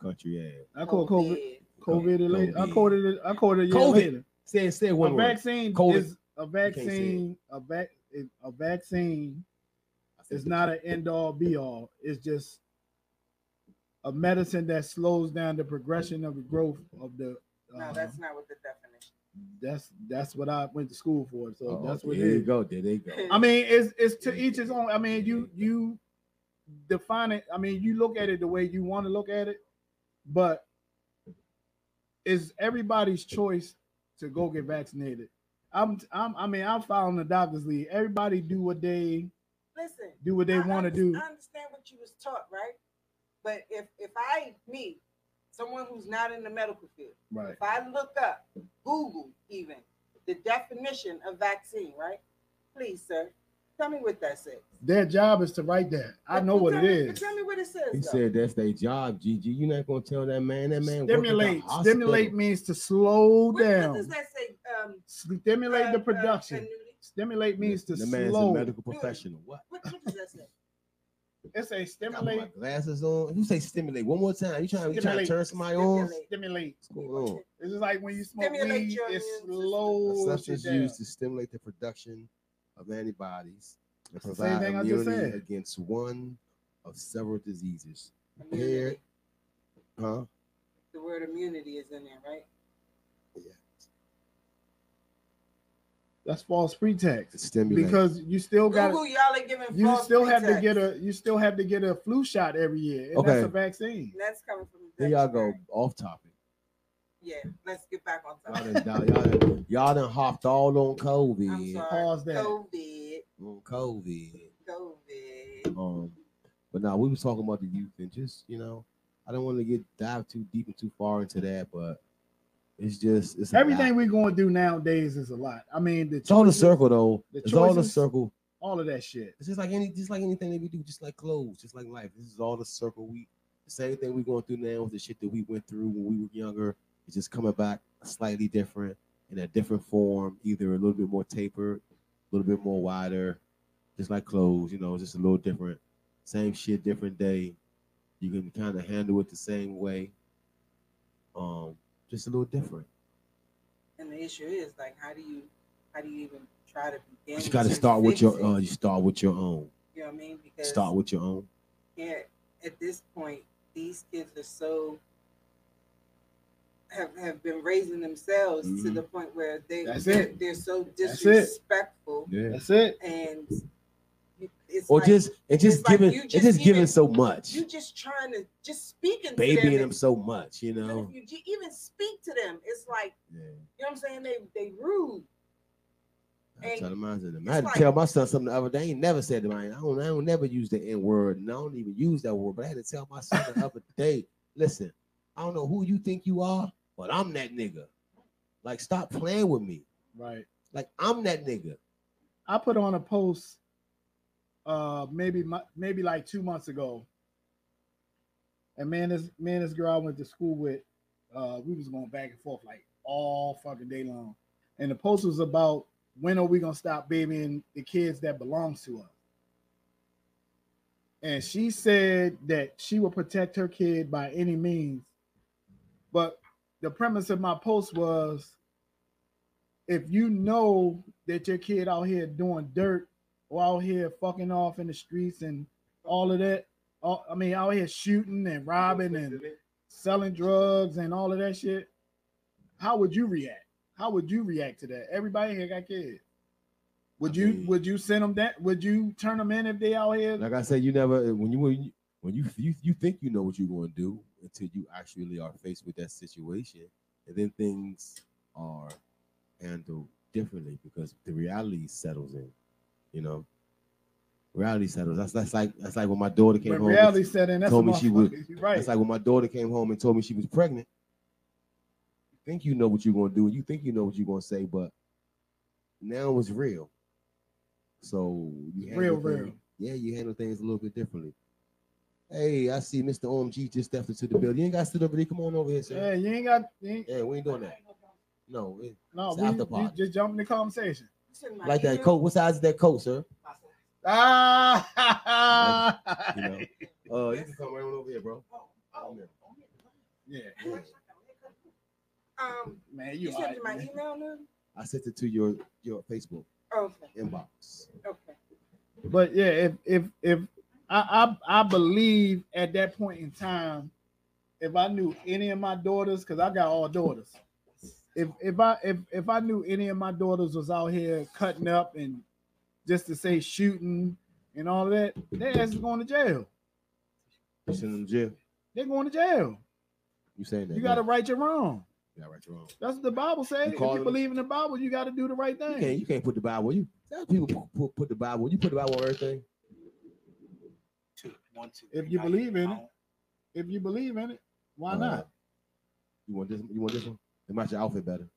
country ass. I caught COVID. COVID, a later. I caught it. I caught it a year COVID. later. Say say one a word. vaccine COVID. is a can't say it. vaccine. A vac a vaccine is not an end all be all. It's just a medicine that slows down the progression of the growth of the. no, uh, that's not what the definition. that's that's what I went to school for. So Oh, that's what there you go. There they go. I mean, it's it's to each his own. I mean, you you define it. I mean, you look at it the way you want to look at it, but it's everybody's choice to go get vaccinated. I'm I'm I mean, I'm following the doctors lead. Everybody do what they Listen, do what they want to do. I understand what you was taught, right? But if if I me, someone who's not in the medical field, Right. if I look up Google even the definition of vaccine, right? Please, sir, tell me what that says. Their job is to write that. I know what tell it me, is. Tell me what it says. He though. said that's their job, Gigi. You're not gonna tell that man. That man work at the Stimulate. Stimulate means to slow What, what down. does that say? Um, Stimulate uh, the uh, production. Annuity? Stimulate means to slow. The man's a medical professional. What? What, what does that say? It's a Got my glasses on. You say stimulate one more time. You trying, you trying to turn somebody on? Stimulate. What's going on? This is like when you smoke Stimulate weed, your it immune system. A slows substance used to stimulate the production of antibodies and That's the same provide thing I just immunity said. against one of several diseases. Immunity. Paired, huh? The word immunity is in there, right? Yeah. That's false pretext. Stimulate. Because you still got Google, y'all are giving you false still have to get a you still have to get a flu shot every year. And Okay. that's a vaccine. That's coming from the Here y'all go off topic. Yeah, let's get back on Y'all done, y'all, done, y'all done hopped all on I'm COVID. sorry. Pause that. COVID. On COVID. COVID. Um, but now we was talking about the youth and just you know, I don't want to get dive too deep and too far into that, but it's just it's Everything we're going to do nowadays is a lot. I mean, the It's all the circle though. the It's all the circle all of that shit. It's just like any, just like anything that we do, just like clothes, just like life. This is all the circle we, the same thing we going through now with the shit that we went through when we were younger. It's just coming back slightly different in a different form, either a little bit more tapered, a little bit more wider, just like clothes. You know, just a little different. Same shit, different day. You can kind of handle it the same way. Um, just a little different. And the issue is like, how do you, how do you even try to begin? But you got to start with your, uh, you start with your own. You know what I mean? Because Start with your own. yeah, at this point, these kids are so have, have been raising themselves to Mhm. the point where they That's they're, it. they're so That's it. disrespectful. Yeah. That's it. And it's Or like, just and just it's like giving, you just giving so much, You just trying to just speaking to babying them. them so much, you know. if you even speak to them, it's like you know what I'm saying. They they rude. I tell them, I said, it's I had to like- tell my son something the other day. I ain't never said to mine. I don't, I don't never use the N word, and I don't even use that word. But I had to tell my son the other day, listen, I don't know who you think you are, but I'm that nigga. Like, stop playing with me. Right. Like, I'm that nigga. I put on a post uh maybe my, maybe like two months ago. And man, this man, this girl I went to school with, uh, we was going back and forth like all fucking day long. And the post was about when are we gonna stop babying the kids that belongs to us? And she said that she will protect her kid by any means. But the premise of my post was if you know that your kid out here doing dirt or out here fucking off in the streets and all of that, all, I mean, out here shooting and robbing and selling drugs and all of that shit, how would you react? How would you react to that? Everybody here got kids. Would you would you send them that? Would you turn them in if they out here? Like I said, you never when you when you when you you, you think you know what you're going to do until you actually are faced with that situation, and then things are handled differently because the reality settles in. You know, reality settles. That's that's like that's like when my daughter came When home. reality and set in, that's told me she was. right. That's like when my daughter came home and told me she was pregnant. You think you know what you're going to do, and you think you know what you're going to say, but now it's real. So you real, real. Yeah, you handle things a little bit differently. Hey, I see Mr. OMG just stepped into the building. You ain't got to sit over there. Come on over here, sir. Yeah, you ain't got. You ain't, Yeah, we ain't doing that. No, it- no, it's we, after we party. just jump in the conversation. Like that coat. What size is that coat, sir? Ah, You know. Uh, you can come right on over here, bro. Come here. yeah. Um, Man, you, you sent alright, my man. email now. I sent it to your your Facebook Okay. inbox. Okay. But yeah, if if if I I, I believe at that point in time, if I knew any of my daughters, because I got all daughters, if if I if if I knew any of my daughters was out here cutting up and just to say shooting and all that, their ass is going to jail. You send them to jail. They're going to jail. You saying that? You got to right your wrong. You got right your wrong. That's what the Bible says. You If you them- believe in the Bible, you got to do the right You thing. can't you can't put the Bible. You people put, put, put the Bible. You put the Bible on everything. If you believe in it, if you believe in it, why Uh, not? You want this? You want this one? It match your outfit better.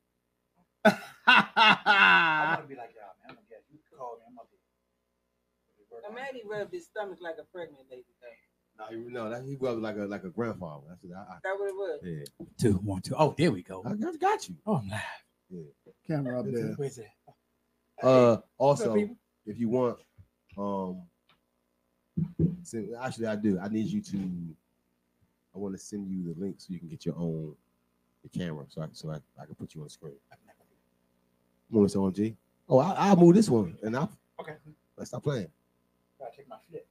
I want to be like y'all, man. I'm gonna get you. Call me. I'm gonna be. Now, Maddie rubbed his stomach like a pregnant lady. Though. No, he, no, that, he was like a like a grandfather. That's what I, That what it was. Yeah. Two, one, two. Oh, there we go. I got, got you. Oh, I'm live. Yeah. Camera up there. Where's it? Uh, What's also, if you want, um, send, actually, I do. I need you to. I want to send you the link so you can get your own the camera, so I so I, I can put you on the screen. Come on, G? Oh, I, I'll move this one, and I'll Okay. let's stop playing. Gotta take my flip.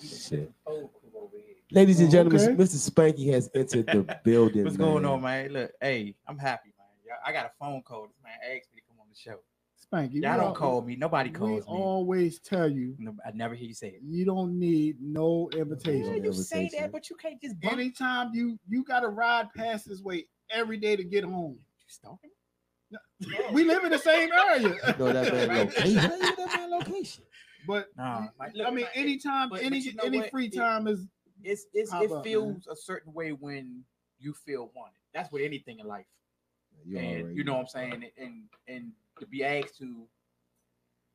Shit. Oh, cool over here. Ladies and gentlemen, Okay. Mr. Spanky has entered the building. What's going on, man? Look, hey, I'm happy, man. I got a phone call. This man asked me to come on the show. Spanky, Y'all we don't al- call me. Nobody we calls me. always tell you No, I never hear you say it. you don't need no invitation. Yeah, you say that, but you can't just bump. Anytime you you got to ride past this way every day to get home. You stalking? We live in the same area. No, that man location. Know that man location. But Nah, like, I mean, man, anytime, but- any but you know any what? free time is It's it's Pop it up, man. feels a certain way when you feel wanted. That's with anything in life. You and already you know what I'm saying, and and, and to be asked to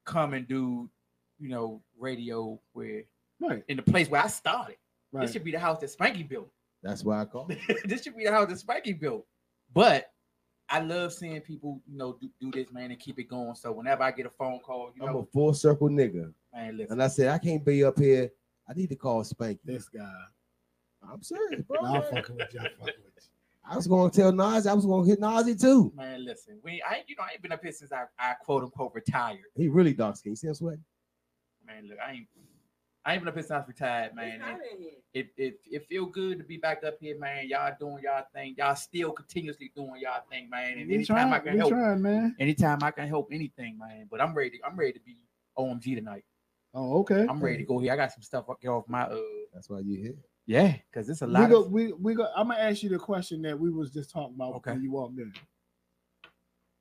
come and do, you know, radio where right in the place where I started. Right. This should be the house that Spanky built. That's why I call. it. this should be the house that Spanky built. But I love seeing people, you know, do, do this, man, and keep it going. So whenever I get a phone call, you I'm know, a full circle nigga. man, listen. And I said, I can't be up here. I need to call Spanky. This guy. I'm serious, bro. Nah, I'm fucking with you. I'm fucking with you. I was going to tell Nas, I was going to hit Nazi too. Man, listen, we I ain't- you know I ain't been up here since I, I quote unquote retired. He really dark skin. You see him sweating? Man, look, I ain't I ain't been up here since I was retired, man. and It, it it feel good to be back up here, man. Y'all doing y'all thing. Y'all still continuously doing y'all thing, man. And We anytime I can we help, trying, man. anytime I can help anything, man. But I'm ready. I'm ready to be OMG tonight. Oh, okay. I'm ready to go here. I got some stuff I get off my uh. That's why you here. Yeah, because it's a We lot go, of we we go. I'm gonna ask you the question that we was just talking about Okay. when you walked in.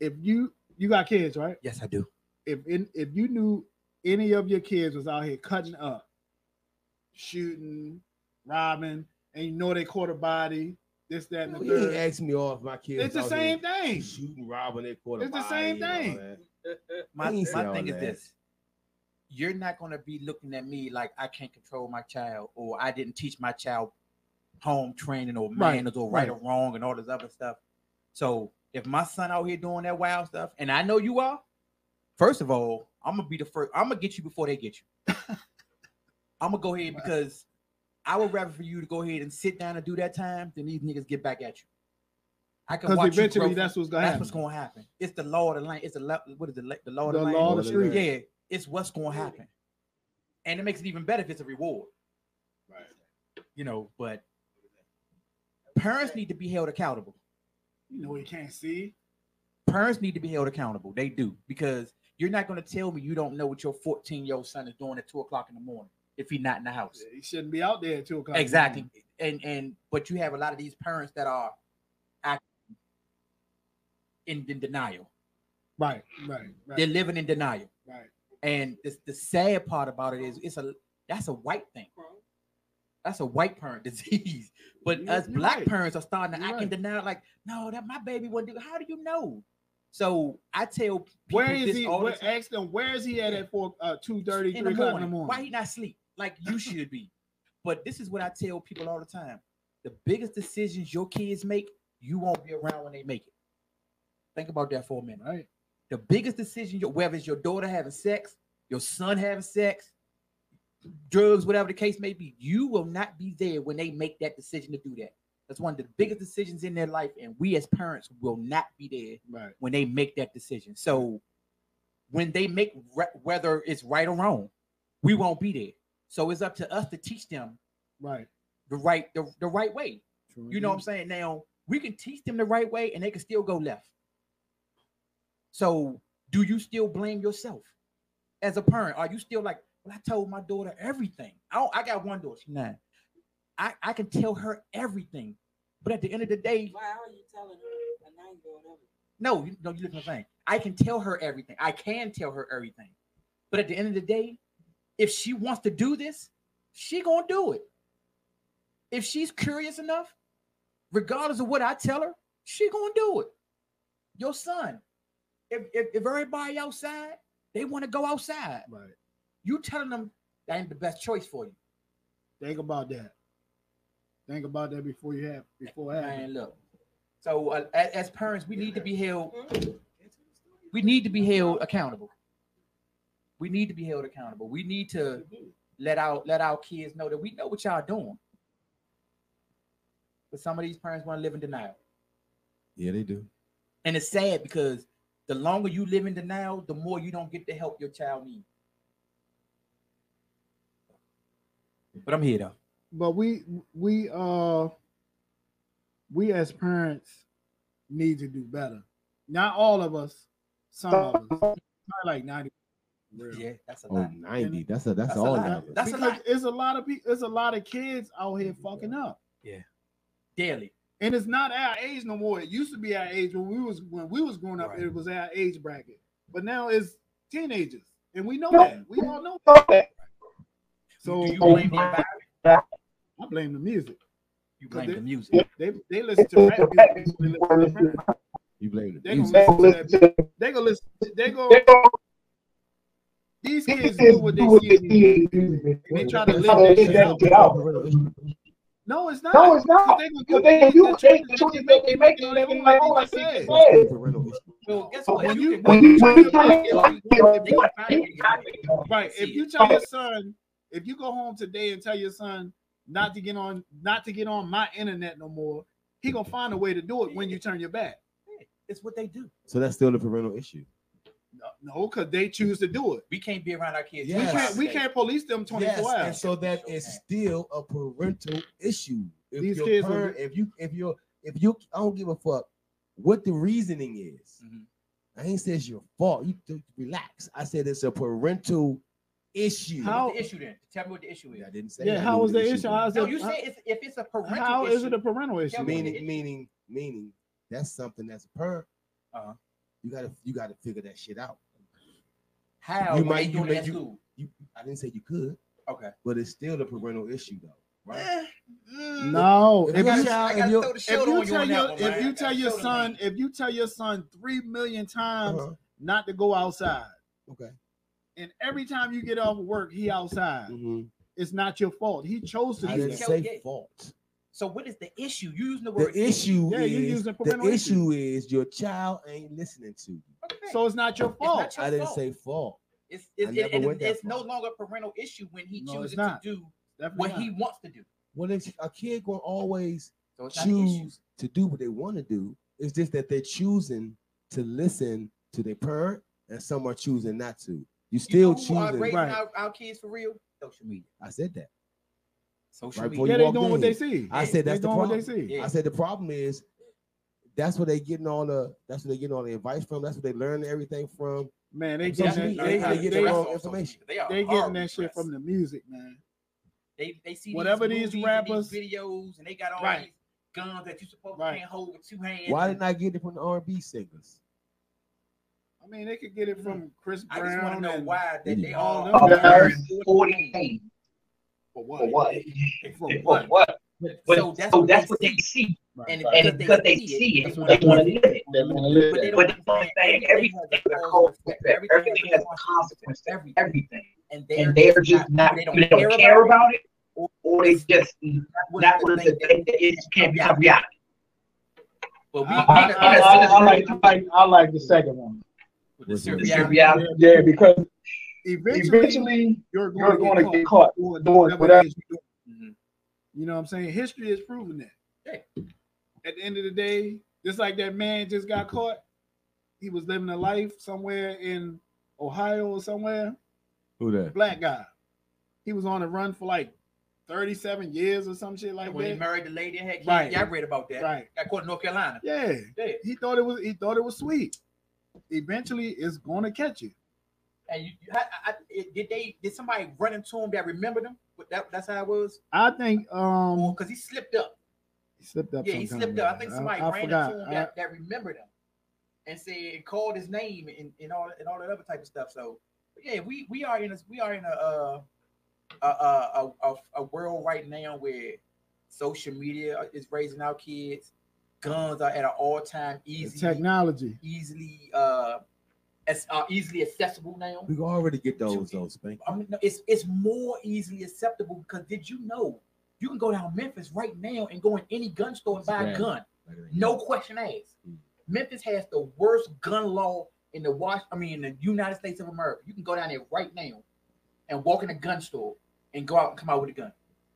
If you you got kids, right? yes, I do. If in if you knew any of your kids was out here cutting up, shooting, robbing, and you know they caught a body, this, that, and the Well, you ain't third. me off my kids. It's the same thing. Shooting, robbing, they quarter. It's the same thing. My, ain't say my thing is this. You're not gonna be looking at me like I can't control my child or I didn't teach my child home training or Right, manners or right, right. or wrong and all this other stuff. So if my son out here doing that wild stuff, and I know you are, first of all, I'm gonna be the first. I'm gonna get you before they get you. I'm gonna go ahead because I would rather for you to go ahead and sit down and do that time than these niggas get back at you. I can watch you eventually that's what's gonna that's happen. what's gonna happen. It's the law of the land. It's the what is the the law of The the, land? law of the street. Yeah, it's what's gonna happen, and it makes it even better if it's a reward. Right. You know, but parents need to be held accountable. You know you can't see. Parents need to be held accountable. They do because you're not going to tell me you don't know what your 14 year old son is doing at two o'clock in the morning if he's not in the house. He shouldn't be out there at two o'clock. in the Exactly. And and but you have a lot of these parents that are acting in, in denial. Right, right, right. They're living in denial. Right. And the, the sad part about it is it's a that's a white thing. That's a white parent disease. But us black right. parents are starting to act right. denial, like, no, that my baby wouldn't do. How do you know? So I tell people Where is this he? all the time. ask them where is he at at four, uh, two thirty, in o'clock in the morning? Why he not sleep like you should be? But this is what I tell people all the time: the biggest decisions your kids make, you won't be around when they make it. Think about that for a minute. Right. The biggest decision, whether it's your daughter having sex, your son having sex, drugs, whatever the case may be, you will not be there when they make that decision to do that. That's one of the biggest decisions in their life, and we as parents will not be there Right. when they make that decision. So when they make re- whether it's right or wrong, we won't be there. So it's up to us to teach them Right. the right the, the right way. True You know what I'm saying? Now we can teach them the right way and they can still go left. So do you still blame yourself as a parent? Are you still like, well, I told my daughter everything. I I got one daughter, she's nine. I, I can tell her everything. But at the end of the day, Why are you telling her a nine year old no, you no, you listen to what I'm. I can tell her everything. I can tell her everything. But at the end of the day, if she wants to do this, she gonna do it. If she's curious enough, regardless of what I tell her, she gonna do it. Your son, if if, if everybody outside, they want to go outside. Right. You telling them that ain't the best choice for you. Think about that. Think about that before you have before it Man, happens. look. So uh, as, as parents, we need to be held. We need to be held accountable. We need to be held accountable. We need to let our let our kids know that we know what y'all doing. But some of these parents want to live in denial, Yeah, they do. and it's sad because the longer you live in denial, the more you don't get the help your child needs. But I'm here though. But we we uh we as parents need to do better. Not all of us, some of us. Probably like 90. Yeah, that's a Oh, lot. 90. That's a that's, That's a all. lot. of it. That's a lot. it's a lot of people, it's a lot of kids out here fucking up. Yeah, daily. And it's not our age no more. It used to be our age when we was when we was growing up. Right. It was our age bracket, but now it's teenagers, and we know that. We all know. That. So Do you blame the environment? I blame the music. You 'Cause blame they- the music. They they listen to rap music. They listen to rap. You blame the They gonna listen to that. They gonna listen. They go. These kids do what they see. in music, and They try to live that shit out. No, it's not. No, it's not. They gonna Because do they things do that what they you- the choices that they make and living like oh, like said. said. Well, guess what? when You you when you when you tell They me can find it. Right. If you tell your son, if you go home today and tell your son not to get on, not to get on my internet no more, he gonna find a way to do it when you turn your back. It's what they do. So that's still the parental issue. No, because they choose to do it. We can't be around our kids. We can't. We can't police them twenty Yes, four and hours. so that is still a parental issue. If These your kids are- if you if you if you I don't give a fuck what the reasoning is. Mm-hmm. I ain't said it's your fault. You relax. I said it's a parental issue. What's the issue then? Tell me what the issue is. I didn't say. Yeah, I how knew is the issue? How is No, it- you how- say it's, if it's a parental How issue. is it a parental issue? Tell meaning meaning meaning that's something that's a parent. Uh-huh. You gotta you gotta figure that shit out. How you might they you, doing it may- you, you I didn't say you could, Okay. but it's still the parental issue though, right? Eh, mm. No, If if you, child- I if gotta your- throw the if you on you tell on your one, if you tell your son name. if you tell your son three million times Uh-huh. not to go outside, Okay. and every time you get off work, he outside. Mhm. It's not your fault. He chose to I do didn't that. say fault. So what is the issue? You using the word The word issue Yeah, you is using the issue issue. is your child ain't listening to you. Okay. So it's not your fault. not your I didn't fault. say fault. It's, it's, I it, never and went that it's no longer a parental issue when he No, chooses to do Definitely what not. he wants to do. Well, it's, a kid gonna always So it's not an issue. choose to do what they want to do. It's just that they're choosing to listen to their parent, and some are choosing not to. You You still know who are choosing. raising Right. our, our kids for real? Social media. I said that. Social Right media. Yeah, they walked doing what they see. I Yeah, said They that's the doing what problem. they see. Yeah. I said the problem is that's what they getting all the that's what they getting all the advice from. That's what they learn everything from. Man, they Social getting media, that, they- they, they get they, the wrong They, information. they are they getting horrible that shit from the music, man. They they see Whatever these, these movies rappers- and these videos, and they got all Right. these guns that you supposed Right. to can't hold with two hands. Why didn't I get it from the R&B singers? I mean, they could get it from mm. Chris I Brown. just want to know why that they Yeah. all them Of guys. Earth 48 For what? for what? For For what? what? But, So that's so what that's they what they see. and, And because because they see it, they want to live it. They wanna live But they don't But the understand thing, everything has a cause. Everything has a consequence to Everything. everything. and And they're just not, they they don't care about it, or they just not willing to think that it can't become reality. But we, I, I, I, I, I like, I like, I like the second one. the What's serial it? It's reality. reality. Yeah, Yeah, because Eventually, eventually you're you're going going to get caught doing doing whatever it you're doing. Mhm. You know what I'm saying? History has proven that. Yeah. At the end of the day, just like that man just got caught, he was living a life somewhere in Ohio or somewhere. Who that? Black guy. He was on a run for like 37 years or some shit like that. when he married the lady and had kids. Right. Yeah, I read about that. Right. Got caught in North Carolina. Yeah. Yeah. He thought it was he thought it was sweet. Eventually it's gonna catch you. And you, you- I, I, did they did somebody run into him that remembered him? But that, that's how it was. I think um Because he slipped up. he slipped up. Yeah, he slipped up. I think somebody I ran forgot. into him that, that remembered him and said and called his name and, and all and all that other type of stuff. So yeah, we we are in a we are in a uh, a, a, a, a, a world right now where social media is raising our kids. Guns are at an all time easy technology. easily uh as uh, easily accessible now. We can already get those those Spank. I mean, no, it's it's more easily acceptable because did you know you can go down Memphis right now and go in any gun store and buy a gun, no question asked. Memphis has the worst gun law in the Wash. I mean, in the United States of America. You can go down there right now and walk in a gun store and go out and come out with a gun.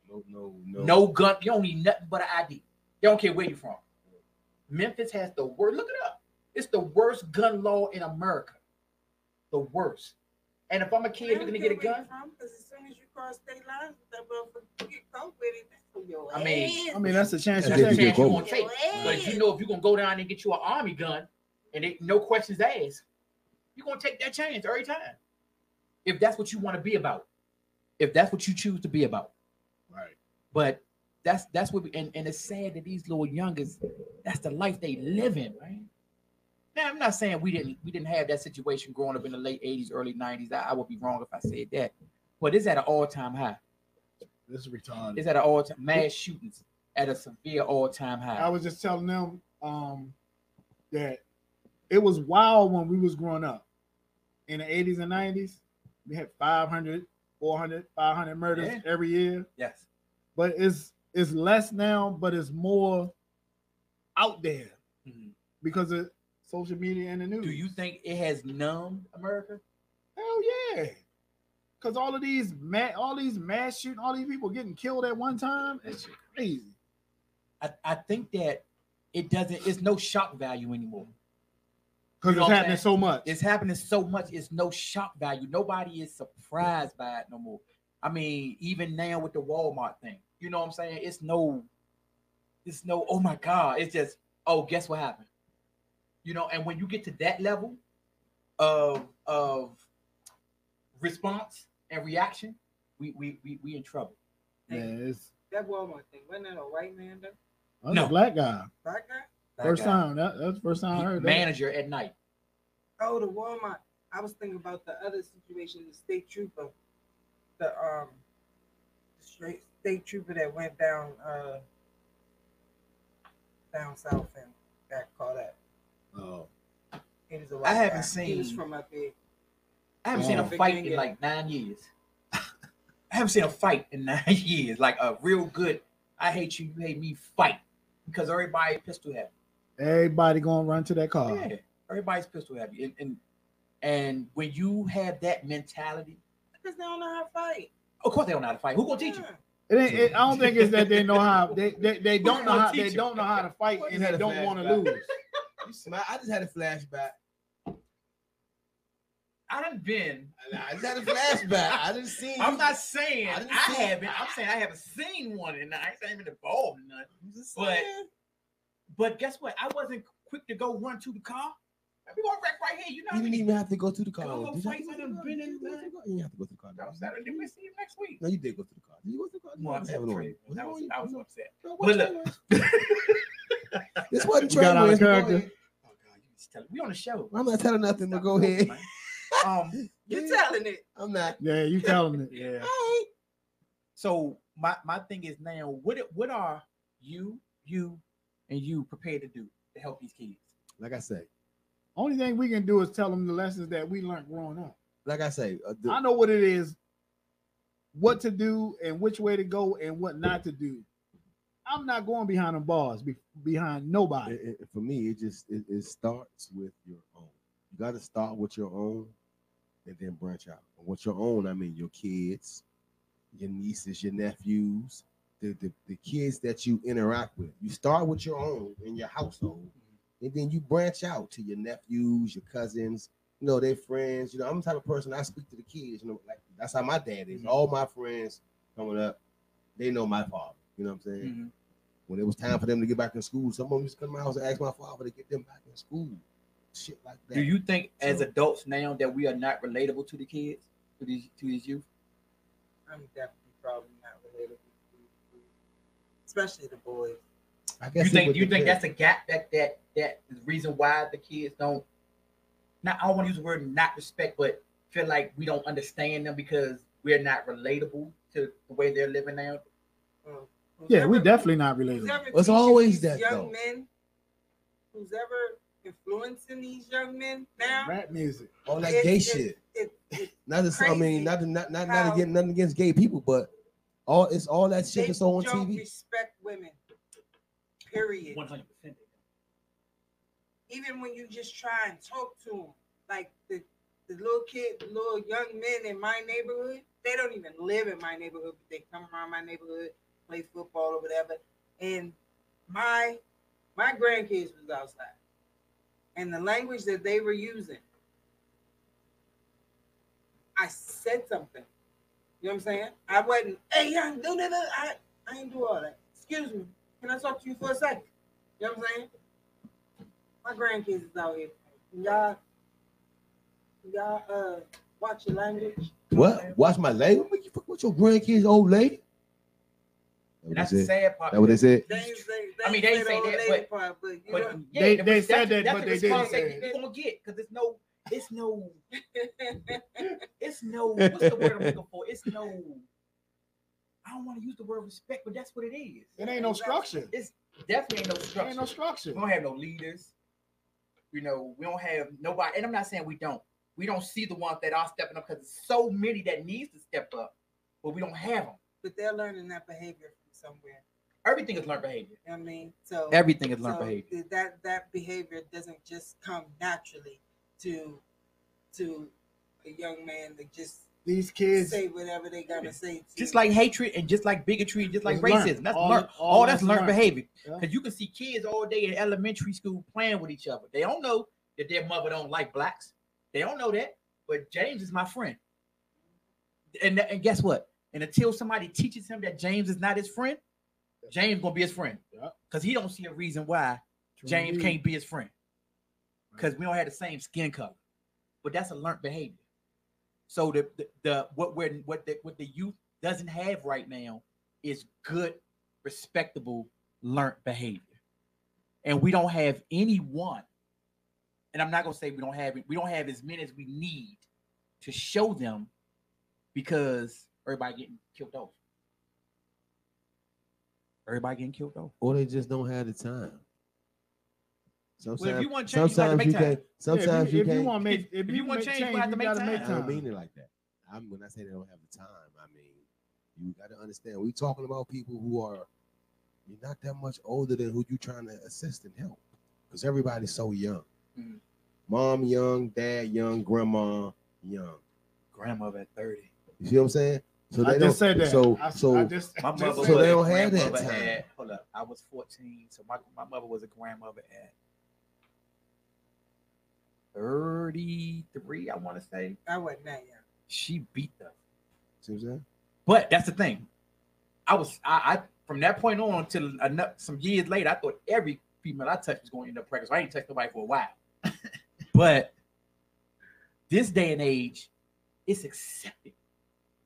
No, no, no. No gun. You don't need nothing but an ID. They don't care where you're from. Memphis has the worst. Look it up. It's the worst gun law in America. The worst. And if I'm a kid you're gonna get a gun, Because as soon as you cross state lines, that get caught with it. That's for your I mean- I mean, that's a chance you that's a take. chance you're gonna take. But if you know if you're gonna go down and get you an army gun and it, no questions asked, you're gonna take that chance every time. If that's what you want to be about, if that's what you choose to be about. Right. But that's that's what we, and, and it's sad that these little youngers, that's the life they live in, right? Now I'm not saying we didn't we didn't have that situation growing up in the late 80s, early 90s. I, I would be wrong if I said that. But it's at an all-time high. This is retarded. It's at an all-time mass shootings at a severe all-time high. I was just telling them um that it was wild when we was growing up in the 80s and 90s. we had 500, 400, 500 murders Yeah. every year. Yes. But it's it's less now, but it's more out there because of social media and the news. Do you think it has numbed America? Hell yeah. Cause all of these ma- all these mass shooting, all these people getting killed at one time, it's crazy. I, I think that it doesn't. It's no shock value anymore. Because You know it's happening so much. It's happening so much. It's no shock value. Nobody is surprised by it no more. I mean, even now with the Walmart thing, you know what I'm saying? It's no, it's no. Oh my God! It's just oh, guess what happened? You know, and when you get to that level of of response and reaction, we we we, we in trouble. Yeah, it's That Walmart thing, wasn't that a white man though? that's No. a black guy. Black guy? First guy. time. That, that's the first time I heard that. Manager at night. Oh, the Walmart. I was thinking about the other situation, the state trooper, the um, the straight state trooper that went down uh down south and got caught up. Oh. He was a I white haven't guy. He was seen- from up here. I haven't seen a fight in Virginia. like nine years. I haven't seen a fight in nine years, like a real good. I hate you, you hate me fight because everybody pistol heavy. Everybody gonna run to that car. Yeah, everybody's pistol heavy, and and and when you have that mentality, Because they don't know how to fight. of course they don't know how to fight. Who gonna teach you? It ain't, it, I don't think it's that they know how they they, they don't know how they don't know how to fight and they don't want to lose. You smile. I just had a flashback. I done been. I just had a flashback. I didn't see. I'm not saying I I, haven't. I'm saying I haven't seen one, and I ain't saying I'm involved in none. But but guess what? I wasn't quick to go run to the car. We gonna wreck right here. You know. You didn't even have to go to the car. Go Did you have to I go to the done car? been Did in, you go to man. the car? You didn't have to go to the car. That was Saturday. We see you next week. No, you did go to the car. Did you go to the car? Well, I'm You have it on. upset. Was I was, was Was upset. No, But look, This wasn't You got out of Trey Wayne's character. boy. tell- we on the show. I'm not telling nothing, but go ahead. Um, You're telling it. I'm not. Yeah, you telling it. Yeah. So my my thing is now, what what are you, you, and you prepared to do to help these kids? Like I say, Only thing we can do is tell them the lessons that we learned growing up. like I say, uh, the, I know what it is, what to do and which way to go and what not to do. I'm not going behind the bars, be, behind nobody. it- it- for me, it just it, it starts with your own. You got to start with your own, and then branch out. And with your own, I mean your kids, your nieces, your nephews, the, the the kids that you interact with. You start with your own in your household, and then you branch out to your nephews, your cousins. You know, their friends. You know, I'm the type of person I speak to the kids. You know, like that's how my dad is. Mm-hmm. All my friends coming up, they know my father. You know what I'm saying? Mm-hmm. When it was time for them to get back in school, some of them used to come to my house and ask my father to get them back in school. Shit like that. Do you think, as adults now, that we are not relatable to the kids, to these to these youth? I'm definitely probably not related, especially the boys. I You guess it think would you think depend. that's a gap that that that is the reason why the kids don't not I don't want to use the word not respect, but feel like we don't understand them because we're not relatable to the way they're living now. Yeah, we definitely not related. It's always these that, young though. men, who's ever influencing these young men now, Rap music. all that it- gay it- shit. it- it- Not to, I mean, not to, not not not how against nothing against gay people, but all it's all that shit that's on don't TV. respect women. Period. One hundred percent. Even when you just try and talk to them, like the the little kid, the little young men in my neighborhood, they don't even live in my neighborhood, but they come around my neighborhood, play football or whatever. And my my grandkids was outside, and the language that they were using, I said something. You know what I'm saying? I wasn't, hey, young, do that. I, I ain't do all that. Excuse me. Can I talk to you for a second? You know what I'm saying? My grandkids is out here. Y'all, y'all uh watch your language. What? Watch my language? What you fuck with your grandkids, old lady? And that's That the sad part. That what they said? They ain't say, they I mean, they say ain't say that, but- part, but you But know, yeah, They- the- they said that, but they didn't response say that. You're gonna get because it's no, it's no, it's no. What's the word I'm looking for? It's no. I don't want to use the word respect, but that's what it is. It ain't no structure. It's definitely ain't no structure. Ain't no structure. We don't have no leaders. You know, we don't have nobody, and I'm not saying we don't, We don't see the ones that are stepping up because there's so many that needs to step up, but we don't have them. But they're learning that behavior from somewhere. Everything is learned behavior. You know I mean, so Everything is learned so behavior. That that behavior doesn't just come naturally to to a young man that just these kids say whatever they gotta say. To Just like hatred and just like bigotry and just like It's learned. racism. That's All learned. that- All, all that's that's learned learned. behavior. Yeah. Because you can see kids all day in elementary school playing with each other. They don't know that their mother don't like blacks. They don't know that. But James is my friend. And, and guess what? And until somebody teaches him that James is not his friend, James gonna be his friend. Because he don't see a reason why James can't be his friend. Because we don't have the same skin color. But that's a learned behavior. So the the, the what we're what the what the youth doesn't have right now is good, respectable, learned behavior. And we don't have anyone, and I'm not gonna say we don't have it, we don't have as many as we need to show them because everybody getting killed off. Everybody getting killed off. or they just don't have the time. Sometimes, you want change, you gotta sometimes make you time. can't. Sometimes if you, you, if you can't. want to make, if, If you, you want make change, change, you have to make gotta time. I don't mean it like that. I'm when I say they don't have the time, I mean you got to understand. we're talking about people who are you're not that much older than who you're trying to assist and help, because everybody's so young. Mhm. Mom young, dad young, grandma young. Grandmother at 30. You see what I'm saying? So I they just said that. So I- so I just- My mother So they don't have that time. At, hold up, I was 14, so my, my mother was a grandmother at 33, I want to say. I wasn't that young. She beat them. See what I'm? But that's the thing. I was I, I from that point on until ano- some years later, I thought every female I touched was going to end up pregnant. So I ain't touched nobody for a while. but this day and age, it's accepted.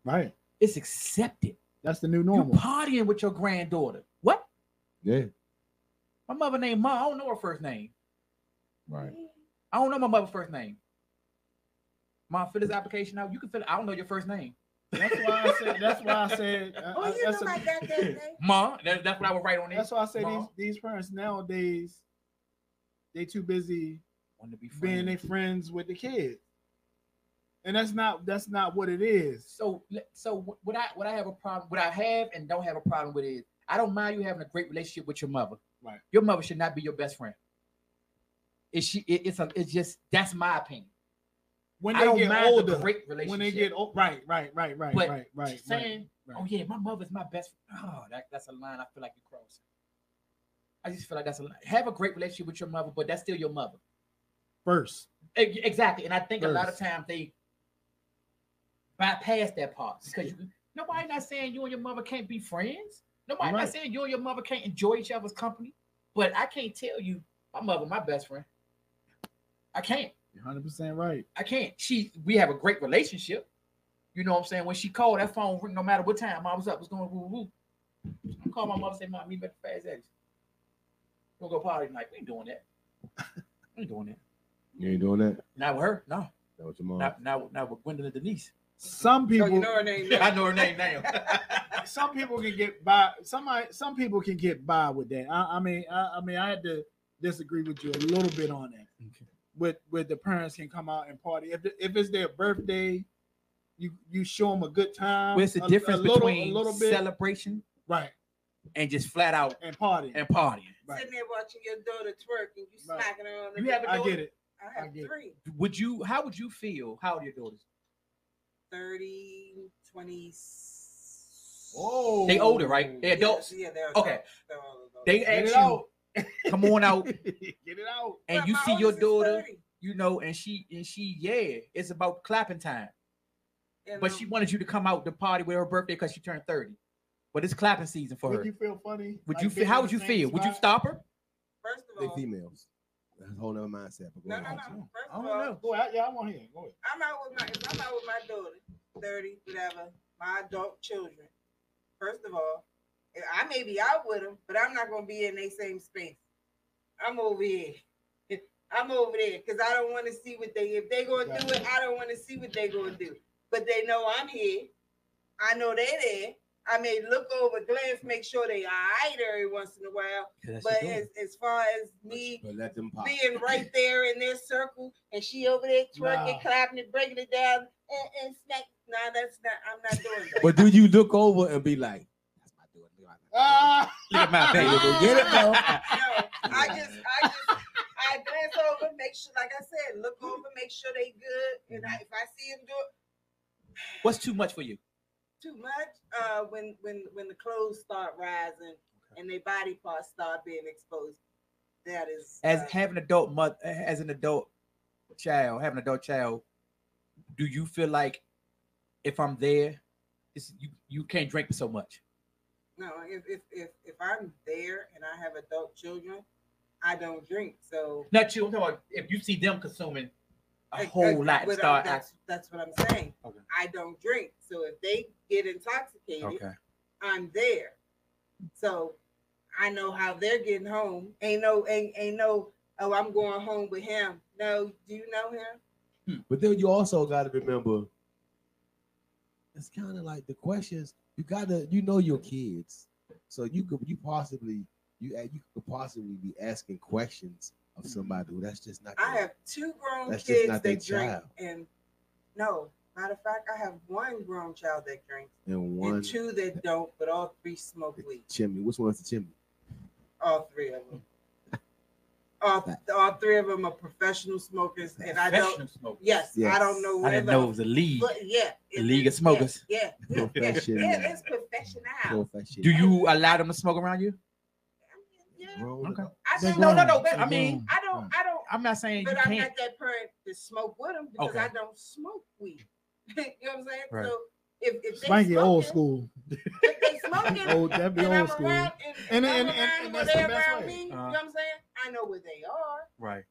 Right. It's accepted. That's the new normal. You normal. partying with your granddaughter. What? Yeah. My mother named Ma. I don't know her first name. Right. I don't know my mother's first name. Ma, fill this application out. You can fill it. I don't know your first name. That's why I said. That's why I said. uh, Oh, you that's know a- my goddamn name. Ma, that, that's what I would write on it. That's why I say Ma. these these parents nowadays, they too busy Want to be being friends. they friends with the kids, and that's not that's not what it is. So, so what I what I have a problem, what I have and don't have a problem with is I don't mind you having a great relationship with your mother. Right. Your mother should not be your best friend. Is she? It, it's a. It's just that's my opinion. When I they don't get mind older, great relationship. when they get old, right, right, right, right, but right, right, saying, right, "Oh yeah, my mother's my best." Friend. Oh, that, that's a line I feel like you're crossing. I just feel like that's a line. Have a great relationship with your mother, but that's still your mother. first. Exactly, and I think a lot of times they bypass that part because you, nobody not saying you and your mother can't be friends. Nobody not saying you and your mother can't enjoy each other's company. But I can't tell you my mother my best friend. I can't. You're 100 percent right. I can't. She we have a great relationship. You know what I'm saying? When she called, that phone ring no matter what time. Mom was up, was going woo woo. I call my mother, say, Mom, meet me at the fast eggs. We'll go party tonight. We ain't doing that. we ain't doing that. You ain't doing that. Not with her. No. That was your mom. Not, not, not with Gwendolyn Denise. Some people, you know her name. I know her name now. some people can get by. Somebody, some people can get by with that. I, I mean, I, I mean, I had to disagree with you a little bit on that. Okay. With with the parents can come out and party if if it's their birthday, you you show them a good time. What's the a- difference a little, between a little bit celebration right and just flat out and party and partying? Sitting there watching your daughter twerk and you Right. smacking her on the You have a I daughter? get it. I have I get it. three. Would you? How would you feel? How old are your daughters? 30, 20. Oh, They older, right? They're adults. Yeah, they're Okay. They're all adults. They Get ask it you, out. come on out, Get it out. and But you see your daughter, you know, and she and she, yeah, it's about clapping time. You But know, she wanted you to come out to party with her birthday because she turned 30. But it's clapping season for Would her. you feel funny? Would Like you feel? How would you same feel? Would you stop her? First of They all, females. That's a whole nother mindset. But go no, no, ahead. no. First I of don't all, know. Go ahead. Yeah, I want to hear. it. Go ahead. I'm out with my if I'm out with my daughter, 30, whatever, my adult children. First of all, I may be out with them, but I'm not gonna be in their same space. I'm over here. I'm over there because I don't want to see what they if they gonna do it. I don't want to see what they gonna do. But they know I'm here. I know they're there. I may look over, glance, make sure they all right every once in a while. Yeah, but as, as far as me let them pop. being right there in their circle and she over there twerking, Nah. clapping it, breaking it down, and, and snack. Nah, that's not. I'm not doing that. But do you look over and be like, Ah, Look at my baby. Go get it, bro. no, I just, I just, I glance over, make sure, like I said, look over, make sure they good, and I, if I see them do it What's too much for you? Too much, uh, when when when the clothes start rising and their body parts start being exposed, that is As uh, having adult mother, as an adult child, having an adult child, do you feel like if I'm there, it's, you you can't drink so much? no. If if if if I'm there and I have adult children, I don't drink. So Not you. I'm talking about if you see them consuming a I- whole I- lot start. That's that's what I'm saying. Okay. I don't drink. So if they get intoxicated, Okay. I'm there. So I know how they're getting home. Ain't no ain't ain't no oh I'm going home with him. No, do you know him? Hmm. But then you also got to remember, it's kind of like the questions you got to you know your kids, so you could you possibly you you could possibly be asking questions of somebody who that's just not. I their- have two grown That's just kids not their that drink, child. and no, matter of fact, I have one grown child that drinks and one and two that don't, but all three smoke weed. chimney. Which one's the chimney? All three of them. All, all three of them are professional smokers, and I don't. smokers. Yes, I don't know I where didn't know it was a league. But yeah, The league of smokers. Yeah, yeah, yeah, yeah, Professional. yeah, it's professional. Professional. Do you allow them to smoke around you? Grown Okay. I They don't, no, no, no. but I mean. I don't, I don't. I'm not saying you But I'm can't. not that parent to smoke with them because Okay. I don't smoke weed. you know what I'm saying? Right. So if, if they Spanky old school. if they smoking, Old, that'd be old school. And- and, and- and- and that's the they're best around way. me, you know Uh-huh. what I'm saying? I know where they are. Right.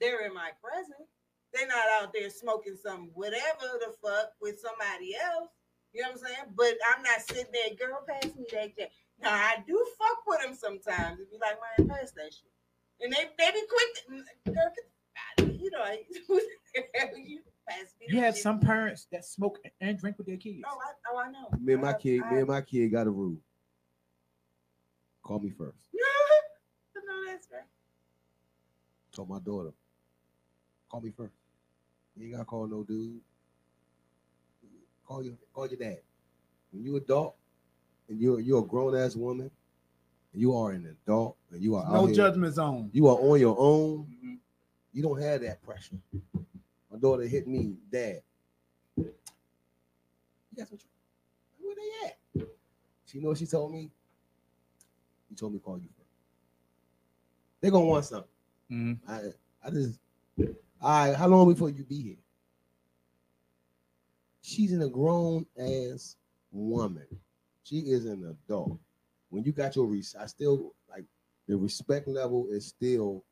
They're in my presence. They're not out there smoking some whatever the fuck with somebody else. You know what I'm saying? But I'm not sitting there, girl, pass me that jet. Now I do fuck with them sometimes. It'd be like, man, pass that shit. And they they be quick. To, mm, girl, you know, who you pass me You have shit? some parents that smoke and drink with their kids. Oh, I, oh, I know. Me and my I- kid, I- me and my kid got a rule. Call me first. no, that's right. Told my daughter, call me first. You ain't gotta call no dude. Call your call your dad. When you adult and you're you're a grown ass woman, and you are an adult and you are No here, judgment zone. You are on your own. You don't have that pressure. My daughter hit me, Dad. You got some tr- Where they at? She know what she told me. He told me to call you first. They gonna want something. Mm-hmm. I I just all right, how long before you be here? She's in a grown ass woman. She is an adult. When you got your res, I still like the respect level is still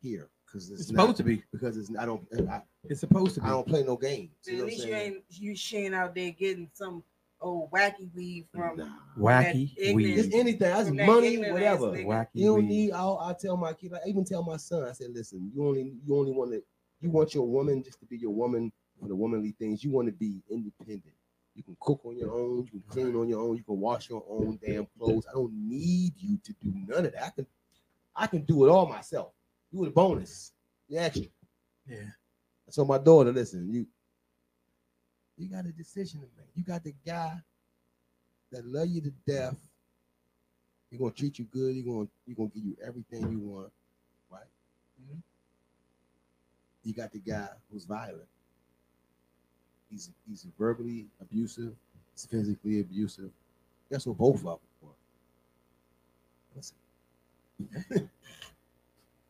here because it's, It's not- supposed to be. because it's I don't I, It's supposed to be. I don't play no games. You At least you ain't you she ain't out there getting some old wacky weed from Wacky that ignorant- weed. It's anything. That's from that money, ignorant whatever. Wacky You don't weed. need. I'll, I tell my kid. I even tell my son. I said, listen, you only you only want to you want your woman just to be your woman for the womanly things. You want to be independent. You can cook on your own. You can clean on your own. You can wash your own damn clothes. I don't need you to do none of that. I can I can do it all myself. You a bonus. You extra. Yeah. So my daughter, listen, you you got a decision to make. You got the guy that love you to death. He's gonna treat you good. He's gonna he gonna give you everything you want, right? Mm-hmm. You got the guy who's violent. He's he's verbally abusive. He's physically abusive. That's what both of them were. Listen,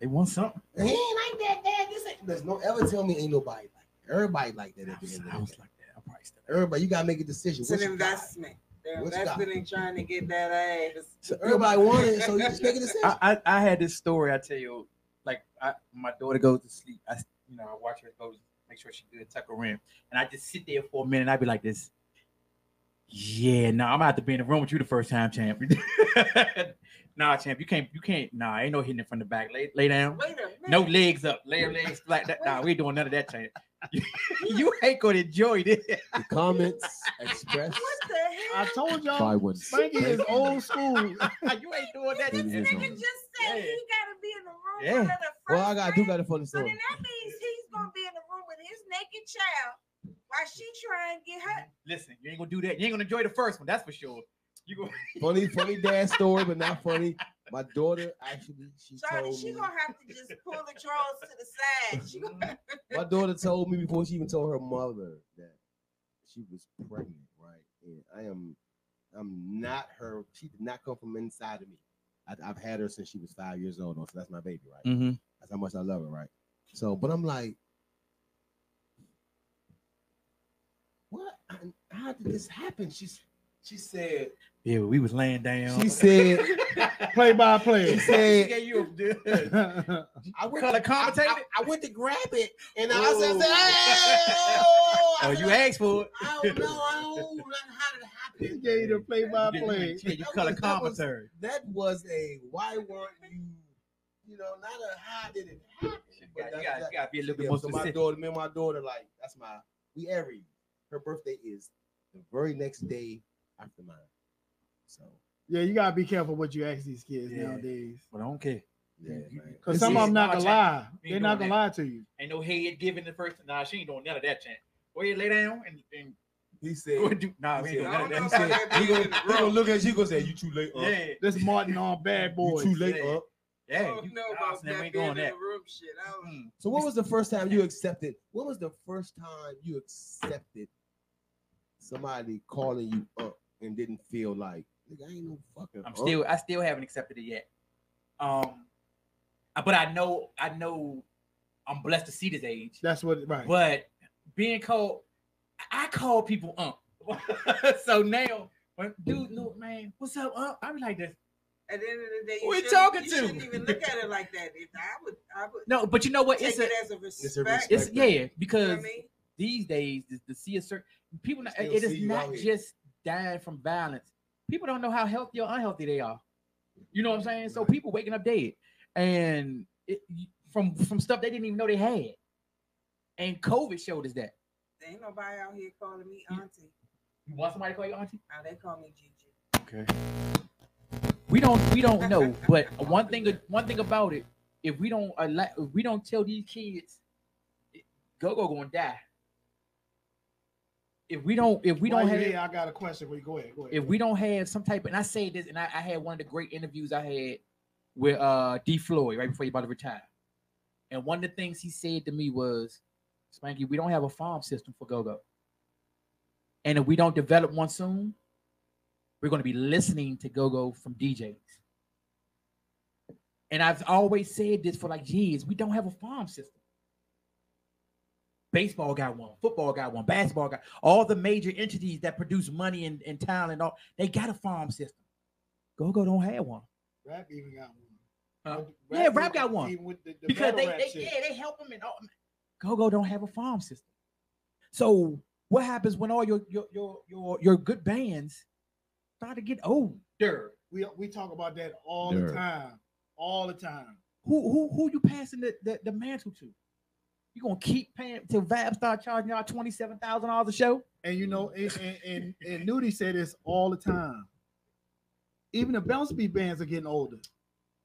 They want something. he ain't like that, Dad. This ain't. There's no ever tell me ain't nobody like that. Everybody like that at the end of the day. like that. I probably still. Everybody, you gotta make a decision. It's What's an investment. They're What's investing in trying to get that ass. So everybody wanted, so you just make a decision. I, I I had this story I tell you, like I, my daughter goes to sleep. I you know I watch her go make sure she good, tuck her in, and I just sit there for a minute. and I be like this. Yeah, no, I'm gonna have to be in the room with you the first time, champ. nah, champ, you can't, you can't. Nah, ain't no hitting it from the back. Lay, lay down. Wait a. No legs up. Lay your legs like that. Nah, we ain't doing none of that, champ. you ain't gonna enjoy this. The comments expressed What the hell? I told y'all, by one. Spanky is old school. you ain't doing that. This This is nigga on. just said he gotta be in the room Yeah. with the first Well, I got I do got a funny So story. So then that means he's gonna be in the room with his naked child while she trying to get her. Listen, you ain't gonna do that. You ain't gonna enjoy the first one, that's for sure. You go Funny, funny dad story, but not funny. My daughter actually she Shorty, told she me. gonna have to just pull the drawers to the side. She gonna My daughter told me before she even told her mother that she was pregnant, right? And I am, I'm not her. She did not come from inside of me. I, I've had her since she was five years old, so that's my baby, right? Mhm. That's how much I love her, right? So, but I'm like, what? How did this happen? She's, she said, Yeah, we was laying down. she said, play by play. she said, gave you I went Color to, I, commentated? I, I went to grab it, and I Oh. said, "Oh, Oh, you asked for it. I don't know. I don't know how did it happen. He gave you the play by play. Yeah, you That color was- that was- commentary. That was a why weren't you, you know, not a how did it happen? You but gotta, you gotta- you gotta be a little bit yeah, more so my daughter, me and my daughter, like that's my we Aries. Her birthday is the very next day after mine. So Yeah, you gotta be careful what you ask these kids Yeah. nowadays. But I don't care. yeah, man. Because some of them not gonna lie. They're not gonna that. lie to you. Ain't no head giving the first. Nah, she ain't doing none of that, chant. Go you lay down and, and He said, go do. Nah, we he ain't said, doing none he of said, that. he gonna, he gonna look at you, gonna say, "You too late." Up. Yeah, This Martin on bad You boys. too late. Yeah. Up. yeah. You, know nah, about son, we that ain't being doing in that. room shit. I don't Mm. So, what was the first time you accepted? What was the first time you accepted somebody calling you up and didn't feel like, nigga, I ain't no fucking. I'm up." still, I still haven't accepted it yet. Um, but I know, I know, I'm blessed to see this age. That's what right. But being called, I call people ump. so now, when dude, look, man, what's up, ump? I be like this. At the end of the day, you we shouldn't- talking you to? shouldn't even look at it like that. If I would, I would No, but you know what? take It's a, it as a It's respect. a respect. it's thing. yeah, You know because I mean? these days to, to see a certain people, not, Still it see is you not just dying from violence. People don't know how healthy or unhealthy they are. You know what I'm saying? So people waking up dead, and it, from from stuff they didn't even know they had. And COVID showed us that. There ain't nobody out here calling me auntie. You want somebody to call you auntie? Now they call me Gigi. Okay. We don't we don't know, but one thing one thing about it, if we don't allow, if we don't tell these kids, go go gonna die. If we don't if we don't have here, I got a question for you. Go ahead. Go ahead. if we don't have some type, of, and I say this, and I, I had one of the great interviews I had with uh D Floyd right before he about to retire, and one of the things he said to me was, "Spanky, we don't have a farm system for go-go, and if we don't develop one soon, we're going to be listening to go-go from DJs." And I've always said this for like years: we don't have a farm system. Baseball got one, football got one, basketball got all the major entities that produce money and, and talent. All they got a farm system. Go go don't have one. Rap even got Huh? one. Yeah, rap got one Even with the, the because they, they yeah they help them and all. Go go don't have a farm system. So what happens when all your your your your, your good bands start to get older? We we talk about that all Dirt. the time. All the time. Who who who you passing the, the, the mantle to? You gonna keep paying till Vab start charging y'all twenty seven thousand dollars a show? And you know, and, and, and, and Nudie said this all the time. Even the bounce beat bands are getting older.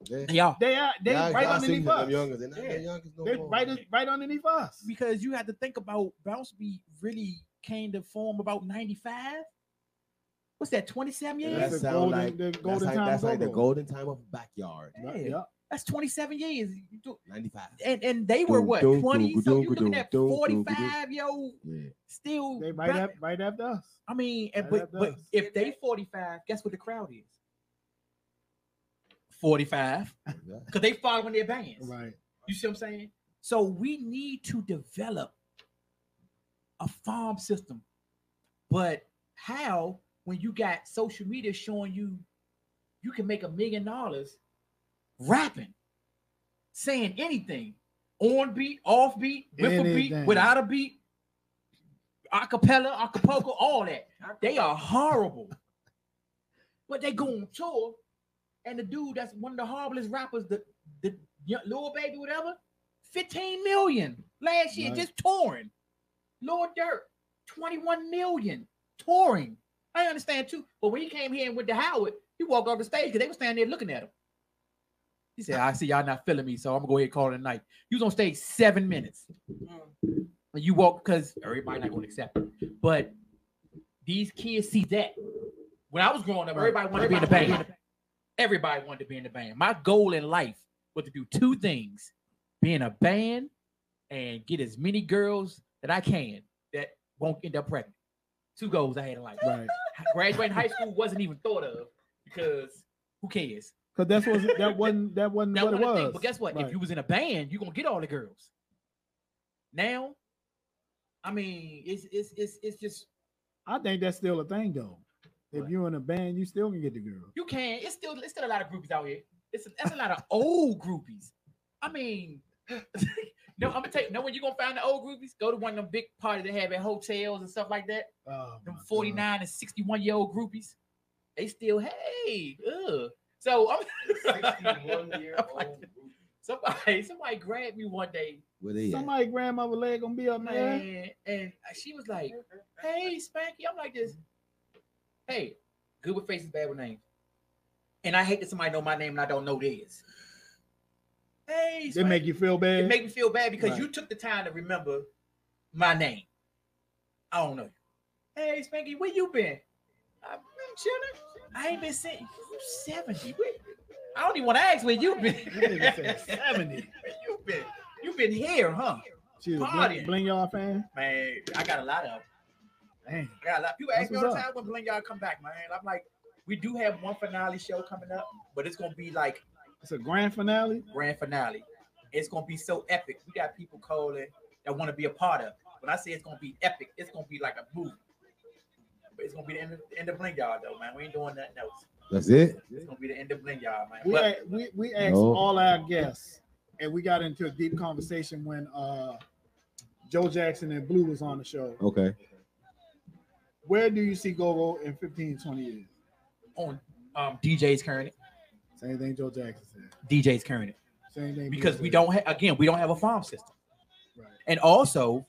Yeah. They are They are they Y'all- right y'all underneath seen them us. youngers. They're not Yeah. the youngest no They more. right right underneath us. because you have to think about bounce beat really came to form about ninety five. What's that? Twenty seven years. That the sound golden- like the that's golden like, time that's like the golden time of backyard. Yeah. Yeah. That's 27 years. Ninety five. And and they were what 20? So dun, you looking at dun, dun, 45 yo Yeah. still They right back- up right after us. I mean, and, but, but us. if they 45, guess what the crowd is? 45. Because they following their bands. Right. You see what I'm saying? So we need to develop a farm system. But how when you got social media showing you you can make a million dollars rapping, saying anything, on beat, off beat, with a beat, without a beat, acapella, acapulco, all that. They are horrible. But they go on tour, and the dude that's one of the horriblest rappers, the the young, little baby, whatever, 15 million last year, Right. just touring. Lord Dirt, 21 million touring. I understand too. But when he came here and went to Howard, he walked off the stage because they were standing there looking at him. He said, I see y'all not feeling me, so I'm gonna go ahead and call it a night. He was on stage seven minutes. And you walk because everybody not gonna accept it. But these kids see that. When I was growing up, everybody wanted to be in the band. Everybody wanted to be in the band. My goal in life was to do two things: be in a band and get as many girls that I can that won't end up pregnant. Two goals I had in life. Right. Graduating high school wasn't even thought of because who cares? Because that's what that wasn't that wasn't That what it was. thing. But guess what? Right. If you was in a band, you're gonna get all the girls. Now, I mean, it's it's it's it's just I think that's still a thing though. If you're in a band, you still can get the girl. you can. It's still it's still a lot of groupies out here. It's that's a lot of old groupies. I mean, no, I'm gonna tell you. Know when you gonna find the old groupies? Go to one of them big parties they have at hotels and stuff like that. Oh, them 49 and 61 year old groupies. They still hey, ugh. So I'm 61 year old. Somebody, somebody grabbed me one day Where they at? Somebody grandmother leg gonna be up man, and she was like, "Hey, Spanky," I'm like this. Hey, good with faces, bad with names. And I hate that somebody know my name and I don't know theirs. Hey, They make you feel bad. it make me feel bad because Right. you took the time to remember my name. I don't know you. Hey, Spanky, where you been? I've chilling. I ain't been seeing you 70. I don't even want to ask where you been. nigga 70. You been? You been here, huh? She was Partying. bling, bling y'all fan. Man, I got a lot of. Dang. I got a lot. People That's ask me all the time when Bling y'all come back, man. I'm like, we do have one finale show coming up, but it's gonna be like It's a grand finale. grand finale. It's gonna be so epic. We got people calling that want to be a part of. it. When I say it's gonna be epic, it's gonna be like a movie. But it's gonna be the end of, end of Bling y'all though, man. We ain't doing nothing else. That's it. It's gonna be the end of Bling y'all, man. We But- a- we we asked No. all our guests, and we got into a deep conversation when uh Joe Jackson and Blue was on the show. Okay. Where do you see Gogo in 15, 20 years? on um, DJ's current, Same thing Joe Jackson said. DJ's current. Same thing because Blue we said. don't have again we don't have a farm system and also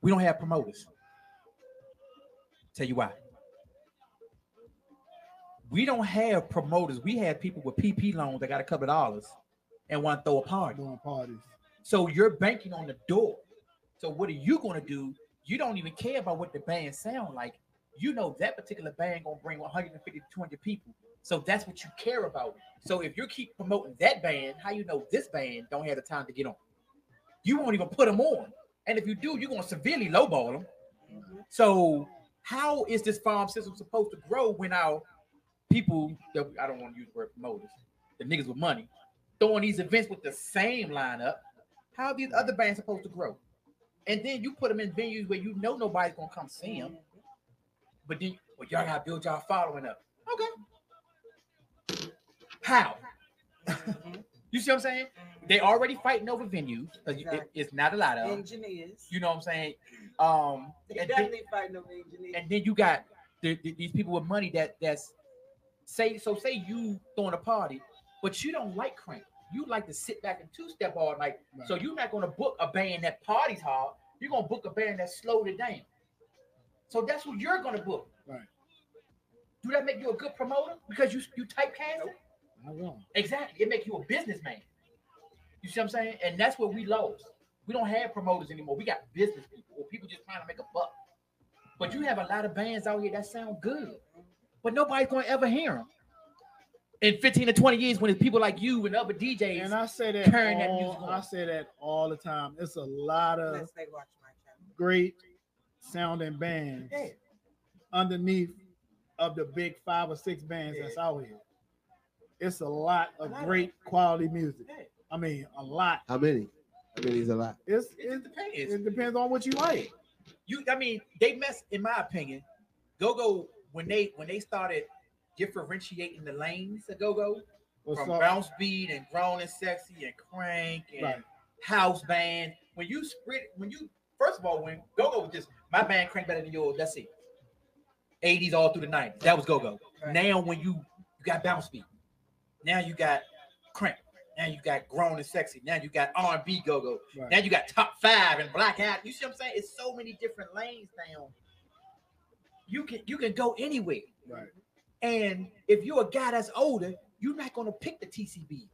we don't have promoters tell you why. We don't have promoters. We have people with pp loans that got a couple of dollars and want to throw a party. Doing parties. so you're banking on the door. So what are you going to do? You don't even care about what the band sound like. You know that particular band gonna bring 150 to 200 people. So that's what you care about. So if you keep promoting that band how you know this band don't have the time to get on? You won't even put them on. And if you do you're gonna severely lowball them so how is this farm system supposed to grow when our people that I don't want to use the word promoters, the niggas with money, throwing these events with the same lineup? How are these other bands supposed to grow? And then you put them in venues where you know nobody's gonna come see them. But then, well, y'all gotta build y'all following up. Okay. How? Mm-hmm. You see what I'm saying? They already fighting over venues. 'cause you- it- it's not a lot of Engineers. You know what I'm saying? Um, They and then, definitely fighting over engineers. and then you got the, the- these people with money that that's say so say you throwing a party, but you don't like crank. You like to sit back and two step all night. So you're not gonna book a band that parties hard. You're gonna book a band that slowed it down. So that's what you're gonna book. Right. Do that make you a good promoter because you you typecast it? Not wrong. Exactly. It makes you a businessman. You see what I'm saying? And that's what we lost. We don't have promoters anymore. We got business people or people just trying to make a buck. But you have a lot of bands out here that sound good, but nobody's going to ever hear them. In 15 to 20 years, when it's people like you and other DJs, And I say that, turn that all, music I say that all the time. It's a lot of Unless they watch my channel. great sounding bands underneath of the big five or six bands that's out here. It's a lot of great quality music. I mean, a lot. How many? How many is a lot? It's it, depends. it depends on what you like. you I mean, they mess in my opinion. Go go when they when they started differentiating the lanes of go go from up? bounce beat and grown and sexy and crank and Right. house band. When you spread when you first of all when go go was just my band crank better than yours. That's it. 80s all through the 90s. That was go go. Now when you you got bounce beat, now you got crank. Now you got grown and sexy. Now you got R and B go go. Right. Now you got top five and black hat. You see what I'm saying? It's so many different lanes now. You can you can go anywhere. Right. And if you're a guy that's older, you're not gonna pick the TCBs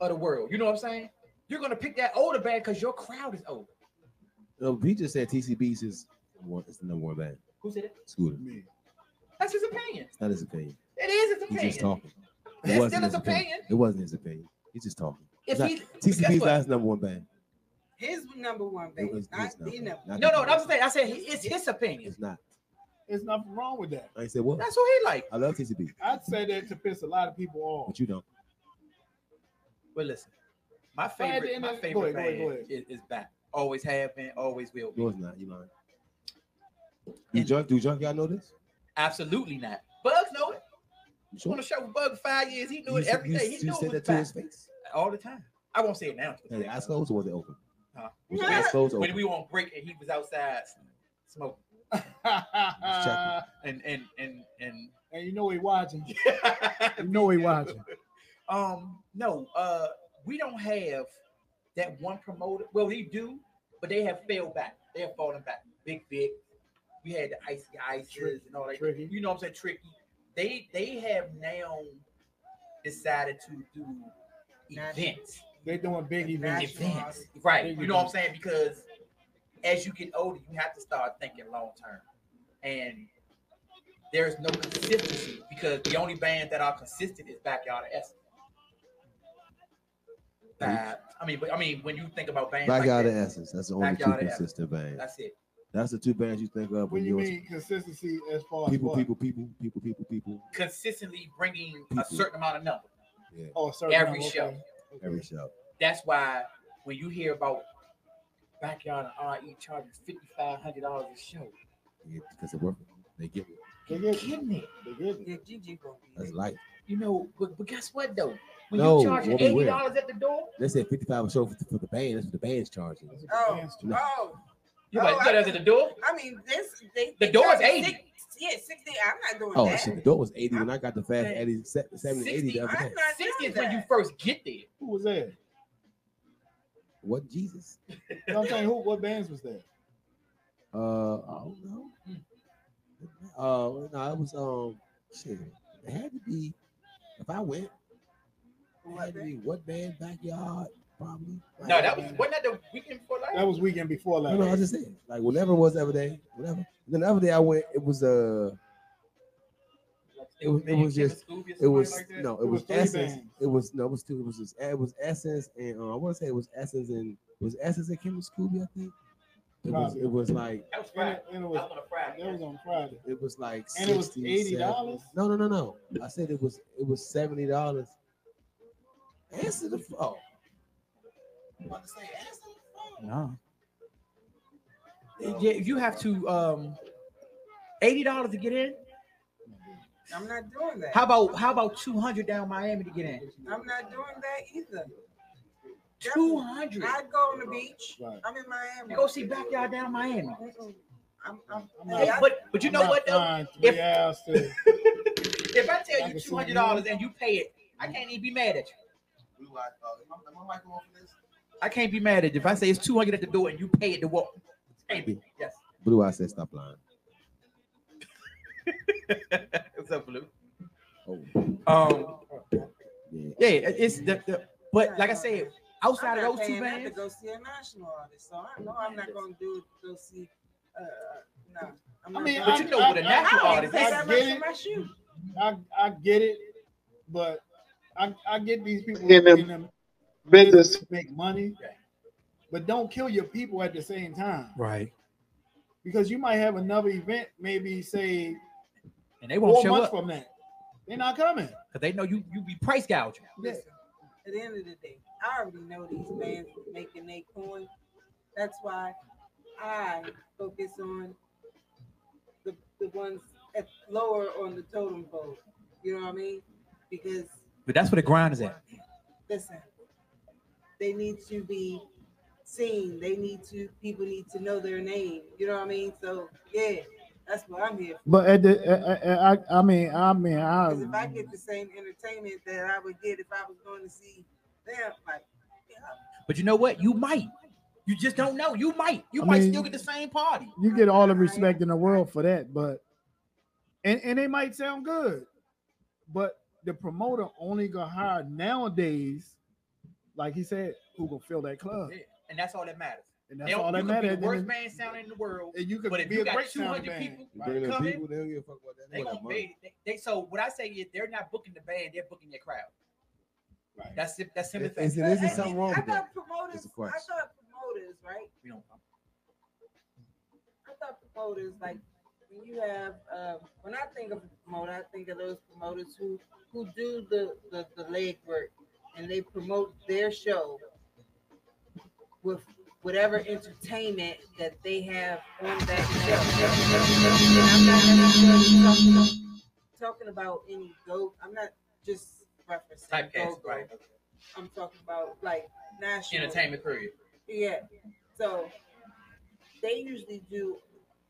of the world. You know what I'm saying? You're gonna pick that older band because your crowd is older. No, he just said TCB's is one. It's the number one band. Who said it? Scooter. That's his opinion. That's his opinion. It is his He's just talking. That's still his opinion. It wasn't his opinion. He's just talking. If It's not- he- guess TCB's what? not his number one band. His number one band, was not number. number. Not No, the- no, I'm saying I said he- it's his opinion. It's not. There's nothing wrong with that. I said what. That's what he like. I love TCB, I'd say that to piss a lot of people off. but you don't. Well, listen, my But at the favorite, my of- go favorite ahead, go ahead, go band is, is back. Always have been, always will be. No, it's not. You lying. Do junk? Do junk? Y'all know this? Absolutely not. Bugs know it. You On sure? the show with Bug five years, he knew You it said- every you- day. He you knew said it was that to his face? all the time. I won't say it now. Had the eyes closed or was it open? Huh? Was the eyes closed When open? we were on break and he was outside smoking. and and and and and you know he watching. you know he watching. Um, no, uh, we don't have that one promoter. Well, we do, but they have failed back. They have fallen back. Big Vic. We had the Icy Ices and all that. Tricky. You know what I'm saying? Tricky. They they have now decided to do events. They're doing big events. Events. Right. Big You know what I'm saying? Because as you get older, you have to start thinking long term. And there's no consistency because the only band that are consistent is Backyard Essence. That I mean, but I mean, when you think about bands, like Backyard that, of Essence. That's the only two Backyard of Essence. consistent bands. That's it. That's the two bands you think of When when you you mean consistency as far as people, people, people, people, people, people. Consistently bringing a certain amount of number Yeah, Oh, a every number, show. okay. every show. That's why when you hear about Backyard and RE charging fifty five hundred dollars a show, Yeah, because they're working. They get it. They you get kidding me? They get it. Yeah, Gigi gonna be That's light. You know, but, but guess what though? When No, you charging what we eighty dollars at the door, They said 55 a show for, for the band. That's what the band's charging. Oh, No. oh. You Oh, like you got I- us at the door. I mean, this they The they door is 80. six- yeah, sixty. I'm not doing Oh that. shit, the door was 80 when I got the fast Man. 80, se- 70, 80 the other I'm day. not Sixty doing is when you first get there. Who was there? What Jesus? You know what I'm saying? Who? What bands was there? Uh, I don't know. Uh, no, it was um, shit. It had to be. If I went, it had to be what band backyard probably. No, that was wasn't that the weekend before last? That was weekend before No, last. no, I just said like whenever it was every day, whatever. Then the other day I went, it was uh, it was it was just it was no, it It was was essence. bands. It was no, it was two. It was just it was essence and uh, I want to say it was essence and was essence and Kim Scooby. I think it was it was like That was And it, and it That was was on a Friday. that was on Friday. it was like And it was $80? No, no, no, no. I said it was it was seventy dollars. Answer the phone. I'm No. Yeah, you have to um eighty dollars to get in. I'm not doing that. How about how about two hundred down Miami to get in? I'm not doing that either. Two hundred. I go on the beach. Right. I'm in Miami. You go see backyard down Miami. I'm, I'm, I'm hey, not- But but you I'm know what though? If- to- If I tell I you two hundred dollars and you pay it, I can't even be mad at you. I can't be mad at you if I say it's two hundred at the door and you pay it to walk. Can't be. Yes. Blue, I said stop lying. What's up, Blue? Oh, Um, yeah. yeah, it's the, the but like I said, outside I'm of those two paying that bands, to go see a national artist, so I know I'm not going to do it to go see. Uh, no, I'm I mean, But you know I, what a national I- artist pay I get it. I, I get it, but I, I get these people In the in the Business. to make money, but don't kill your people at the same time right? because you might have another event, maybe say And they won't four show months up from that. They're not coming. because they know you you be price gouging. Listen, at the end of the day, I already know these bands making their coin. That's why I focus on the, the ones at lower on the totem pole. You know what I mean? Because But that's where the grind is at. listen, they need to be seen. They need to people need to know their name. You know what I mean? So yeah, that's what I'm here for. But at the, I, I, I mean, I mean, I, Because if I get the same entertainment that I would get if I was going to see Damn, like Yeah. But you know what? You might. You just don't know. You might. You I might mean- still get the same party. You get all the respect in the world for that, but and, and they might sound good, but the promoter only gonna hire nowadays, like he said, who gonna fill that club. Yeah, And that's all that matters. And that's don't- all that you be matters. The worst And- band sound in the world. And you could but if be you a got great 200 sounding people band. Bringing in come people, in, they don't give a fuck about that. they They gonna that money. pay. They, they so what I say is they're not booking the band, they're booking their crowd. Right. That's it. That's simple. Is- is it- is it something wrong I with that? thought promoters. It's a I question. thought promoters, right? We don't. I thought promoters like when you have um, when I think of a promoter, I think of those promoters who who do the the, the leg work and they promote their show with whatever entertainment that they have on that show. And I'm not necessarily talking, talking about any go. I'm not just referencing Typecast, right. I'm talking about like national Entertainment period. yeah. So they usually do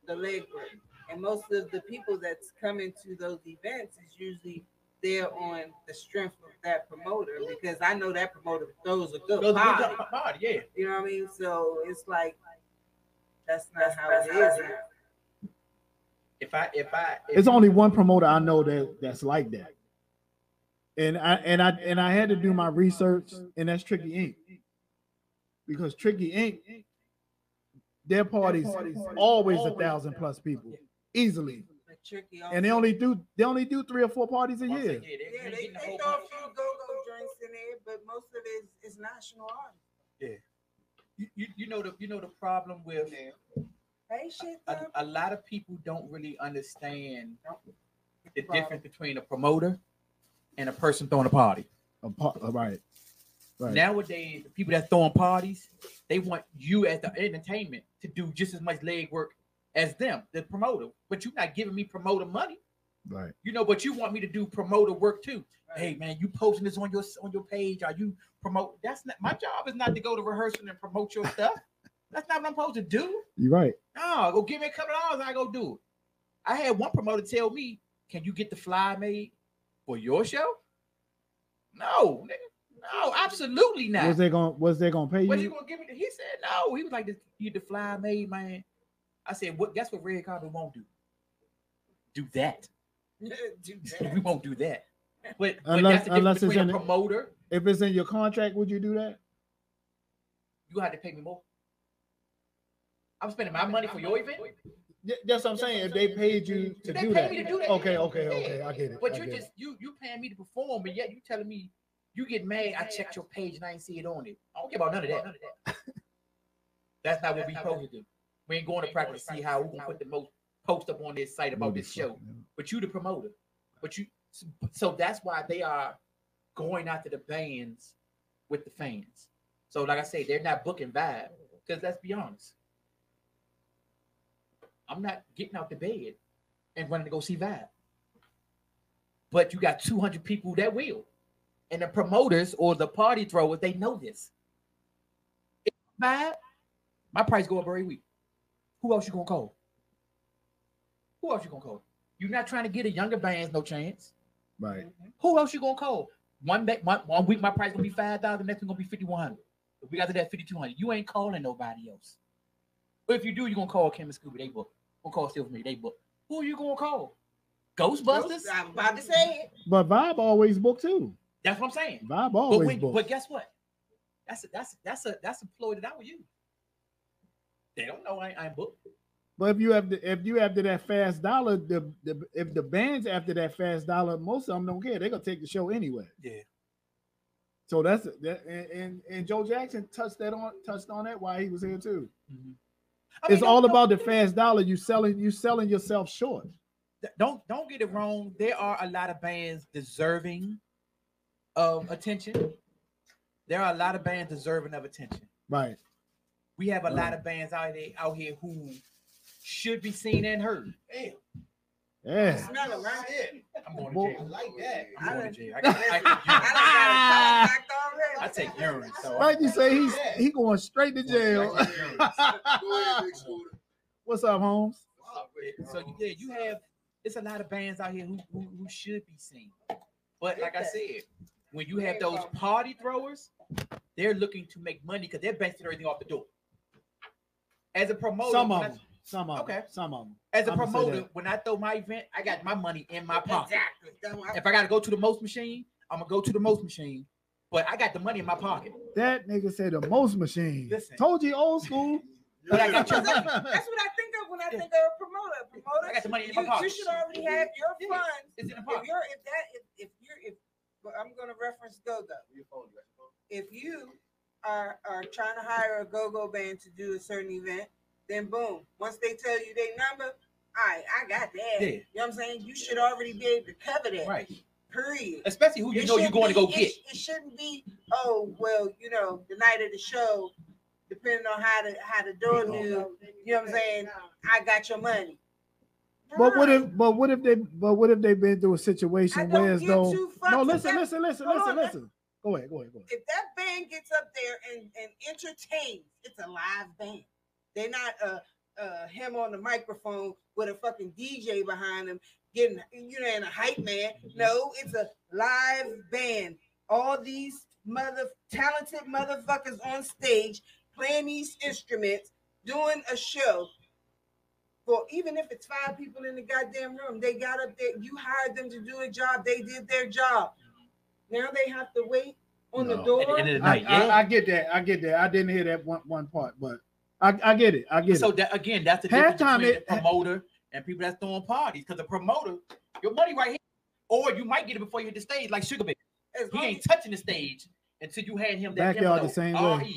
the legwork. And most of the people that's coming to those events is usually there on the strength of that promoter because I know that promoter throws a good Throws a good party. party, yeah. You know what I mean? So it's like that's not how it is. now. If I if I if It's only one promoter I know that that's like that. And I and I and I had to do my research, and that's Tricky Inc. Because Tricky Inc. Their parties always a thousand plus people, easily. But tricky And they only do they only do three or four parties a year. yeah, they, they throw a few go-go drinks in there, but most of it is, is national artists. yeah. You, you, you know the you know the problem with Hey, shit, a, though. a lot of people don't really understand the Problem. difference between a promoter and a person throwing a party. A par- uh, right. Right. Nowadays, the people that throwing parties, they want you as the entertainment to do just as much leg work as them, the promoter. But you're not giving me promoter money, Right. you know. But you want me to do promoter work too. Hey man, you posting this on your on your page? Are you promote? That's not my job. Is not to go to rehearsal and promote your stuff. That's not what I'm supposed to do. You're right. No, go give me a couple of dollars. I go do it. I had one promoter tell me, "Can you get the fly made for your show?" No, nigga. no, absolutely not. Was they gonna was they gonna pay What you you? gonna give me? He said no. He was like, "You the fly made man." I said, "What? Guess what? Red carpet won't do. Do that. do we won't do that." But, but Unless that's the unless it's in a promoter. If it's in your contract, would you do that? You had to pay me more. I'm spending my money for your event. Yeah, That's what I'm saying. If they paid you to do that. me to do that. Okay, okay, okay. I get it. But you just you you paying me to perform, but yet you telling me you get mad. I checked your page and I ain't see it on it. I don't care about none of that. None of that. That's not what we supposed to do. We ain't going to practice to see how we can put the most post up on this site about this show. But you the promoter. But you so that's why they are going after the bands with the fans. So like I say, they're not booking vibe. Because let's be honest. I'm not getting out the bed and running to go see Vibe. But you got 200 people that will. And the promoters or the party throwers, they know this. If Vibe, my price go up every week. Who else you gonna call? Who else you gonna call? You're not trying to get a younger bands no chance. Right. Who else you gonna call? One, ba- one, one week my price gonna be five thousand. Next one gonna be fifty one hundred. If we got after that, fifty two hundred. You ain't calling nobody else. But if you do, you gonna call Kim and Scooby. They book. Gonna call Silver Me. They book. Who are you gonna call? Ghostbusters. I'm about to say it. But Vibe always book too. That's what I'm saying. Vibe But, always when, book. but guess what? That's a, that's a, that's a that's a ploy that I would use. They don't know I, ain't- I ain't booked. But if you have the if you after that fast dollar, the, the if the bands after that fast dollar, most of them don't care. They're gonna take the show anyway. Yeah. So that's that, and, and and Joe Jackson touched that on touched on that while he was here too. Mm-hmm. it's all about the fast dollar. You selling you selling yourself short. Don't don't get it wrong. There are a lot of bands deserving of attention. There are a lot of bands deserving of attention. Right. We have a lot uh-huh. of bands out there out here who should be seen and heard. Damn. Yeah. Smell it, right? I'm going to jail. I like that. I'm I going to jail. I, got, I, I done got a contact already. I take urine. So Right? You say he's he going straight to jail. What's up, Holmes? So yeah, you have it's a lot of bands out here who who, who should be seen. But like I said, when you have those party throwers, they're looking to make money because they're bouncing everything off the door. As a promoter, Some when of I- them. Some of Okay. them. Some of them. as a I'ma say promoter, when I throw my event, I got my money in my pocket. Exactly. That's what I- If I got to go to the most machine, I'm gonna go to the most machine, but I got the money in my pocket. That nigga said the most machine. Listen. Told you old school. But I got your That's money. that's what I think of when I think of a promoter. A promoter, I got the money in my you, pocket. you should already have your Yeah, funds. it's in the pocket. If you're if that if, if you're if but I'm gonna reference GoGo. If you are are trying to hire a go-go band to do a certain event, then boom. Once they tell you their number, all right, I got that. Yeah. You know what I'm saying? You should already be able to cover that. Right. Period. Especially who you It know you're shouldn't going to go be- get. It, it shouldn't be, oh well, you know, the night of the show, depending on how the how the door do, you know what I'm saying? I got your money. But what if? But what if they? But what if they've been through a situation where as give though? No, listen, listen, listen, listen, listen. Go ahead, go ahead, go ahead. If that band gets up there and, and entertains, it's a live band. They're not uh uh him on the microphone with a fucking DJ behind him getting you know and a hype man. No, it's a live band. All these mother talented motherfuckers on stage playing these instruments, doing a show. For even if it's five people in the goddamn room, they got up there. You hired them to do a job. They did their job. Now they have to wait on the door. At the end of the I, night, I, yeah. I get that. I get that. I didn't hear that one one part, but I, I get it. I get So it. that again, that's the difference Halftime between it- the promoter and people that's throwing parties. Because the promoter, your money right here, or you might get it before you hit the stage, like Sugar Bear. He ain't touching the stage until you hand him that Backyard the envelope, same way.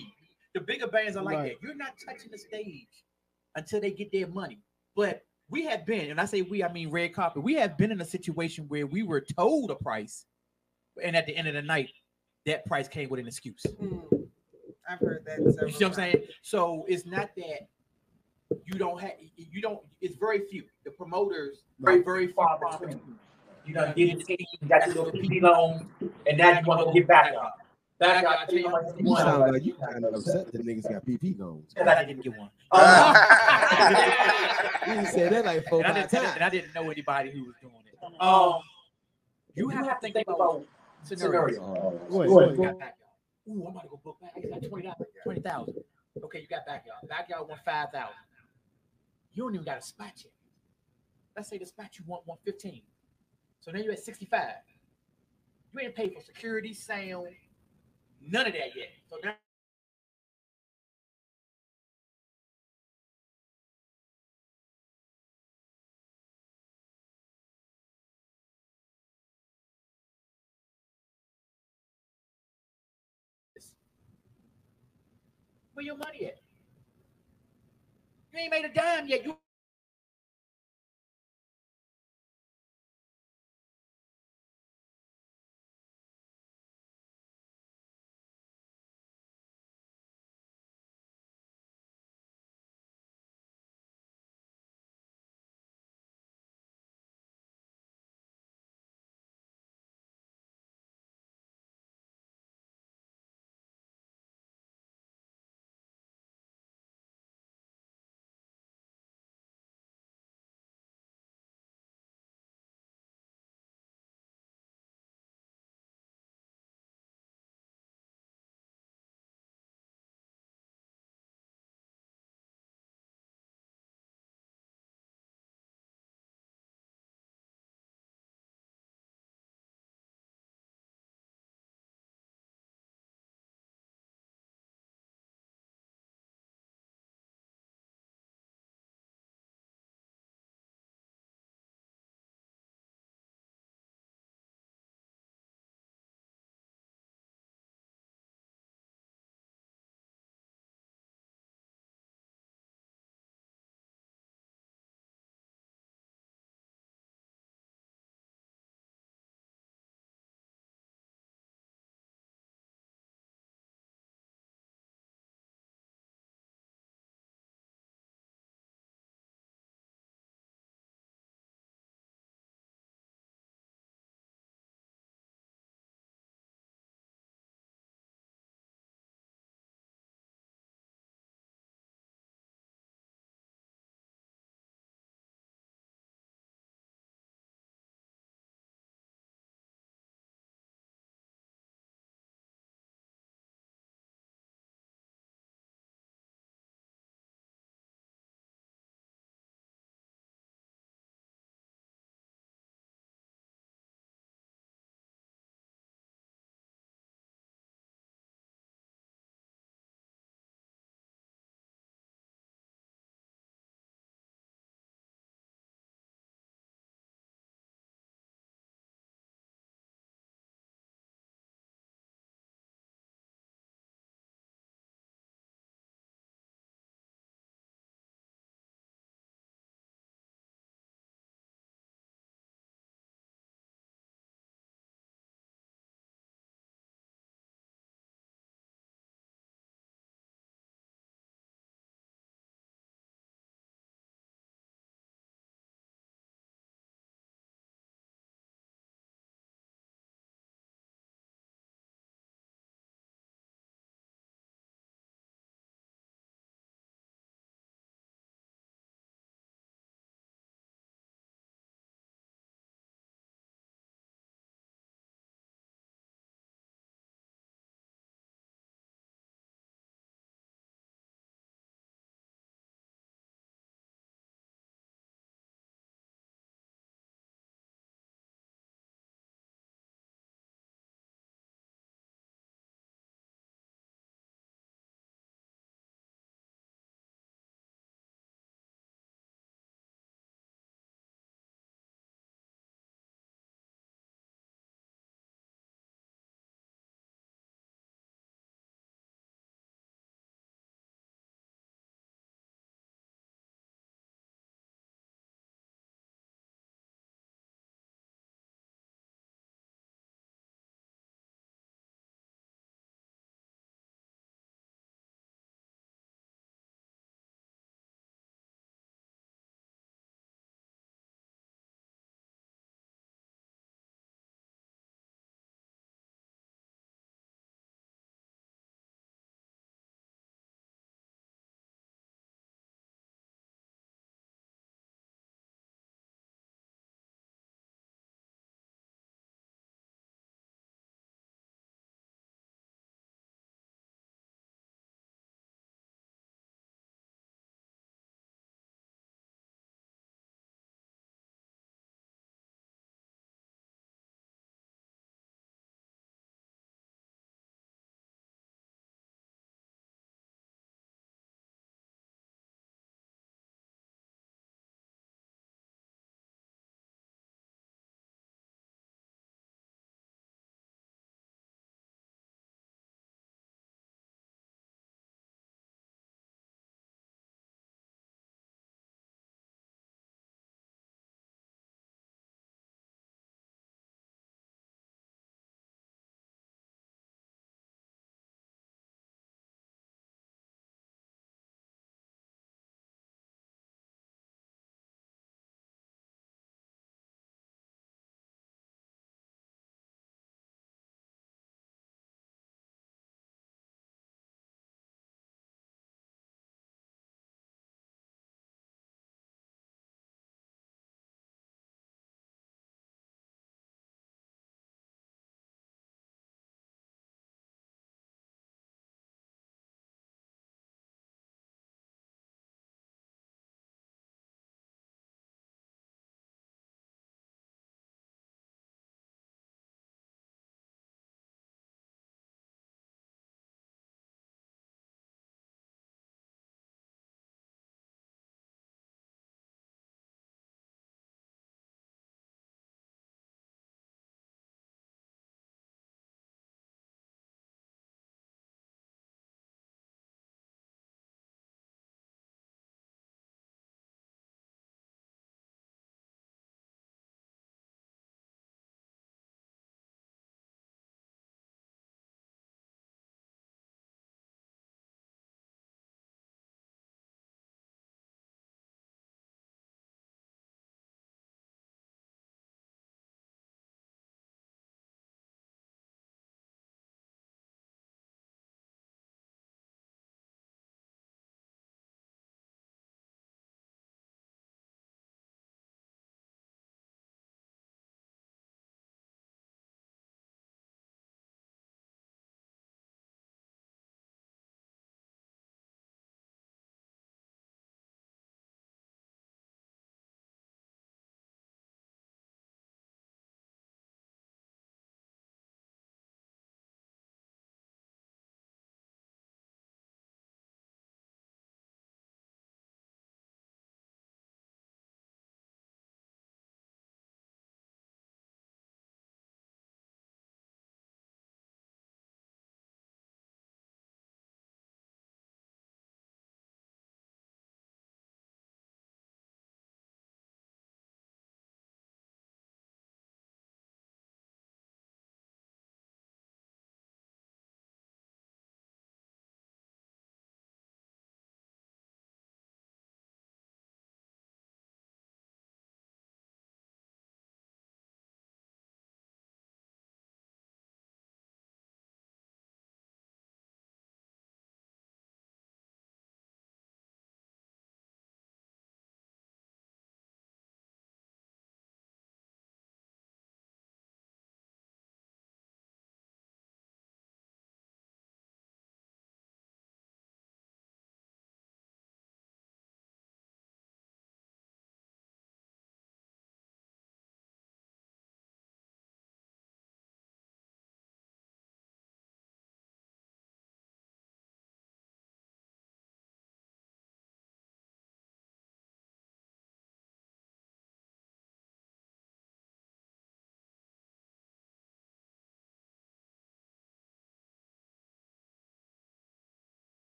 The bigger bands are like Right. that. You're not touching the stage until they get their money. But we have been, and I say we, I mean red carpet. We have been in a situation where we were told a price, and at the end of the night, that price came with an excuse. I've heard that. You see what I'm saying? So it's not that you don't have you don't. It's very few. The promoters very very far between. You know, get in the team, you got your little PP loan, and now you want to get back up. Back up. I tell you how much You sound like you kind of upset that niggas got PP loans. Because I didn't get one. You didn't that like four, and, I didn't, times. and I didn't know anybody who was doing it. Um, you have to think about scenarios. Scenario. Go ahead, Ooh, go you got backyard. Ooh, I'm about to go book back. I got twenty dollars, twenty thousand. Okay, you got backyard. Backyard want five thousand. You don't even got a spot yet. Let's say the spot you want one fifteen. So now you're at sixty five. You ain't paid for security, sound, none of that yet. So now where your money at? You ain't made a dime yet. You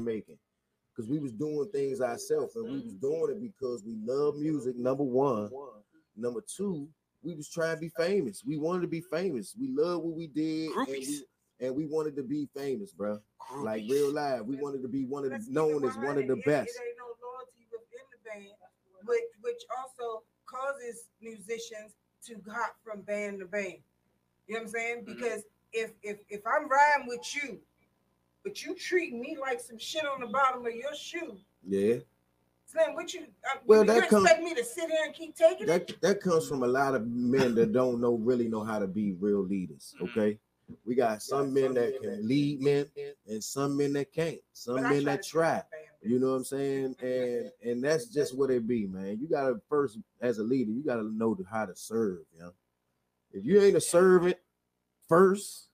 making. Because we was doing things ourselves and we was doing it because we love music, number one. Number two, we was trying to be famous. We wanted to be famous. We love what we did. And we, and we wanted to be famous, bro. Like real life. We wanted to be one of the known as one of the best. It ain't no loyalty within the band, which which also causes musicians to hop from band to band. You know what I'm saying? Mm-hmm. Because if if if I'm riding with you, but you treat me like some shit on the bottom of your shoe, Yeah. Slim, what you uh, Well, you, that you comes- expect me to sit here and keep taking it? that that comes from a lot of men that don't know really know how to be real leaders. Okay, we got some men that can lead men, and some men that can't. Some But men try that try. You know what I'm saying? And and that's just what it be, man. You gotta first, as a leader, you gotta know how to serve. You know, if you ain't a servant first,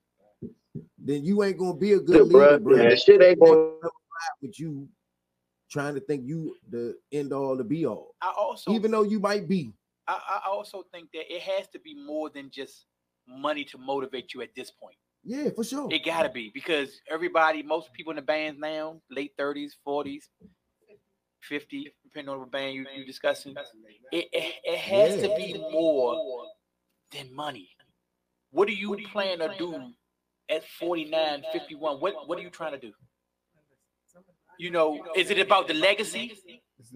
then you ain't gonna be a good Yeah, leader, bro. Yeah, shit ain't gonna- with you trying to think you the end all, the be all. I also Even though you might be, I, I also think that it has to be more than just money to motivate you at this point. yeah, for sure. It gotta be because everybody, most people in the bands now, late thirties, forties, fifty, depending on what band you you're discussing, it, it it has to be more than money. What do you plan to do at 49, 51? What what are you trying to do? You know, is it about the legacy?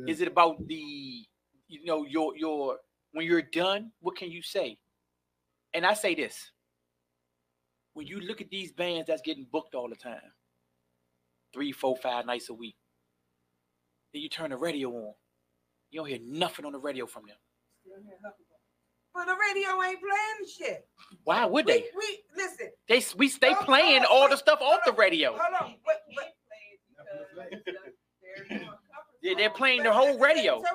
Is it about the you know your your when you're done? What can you say? And I say this: when you look at these bands that's getting booked all the time, three, four, five nights a week, then you turn the radio on, you don't hear nothing on the radio from them. But the radio ain't playing shit. Why would We, they? we listen. They we stay playing all the stuff off the radio. Hold on. But, but, Yeah, they're playing the whole radio. Go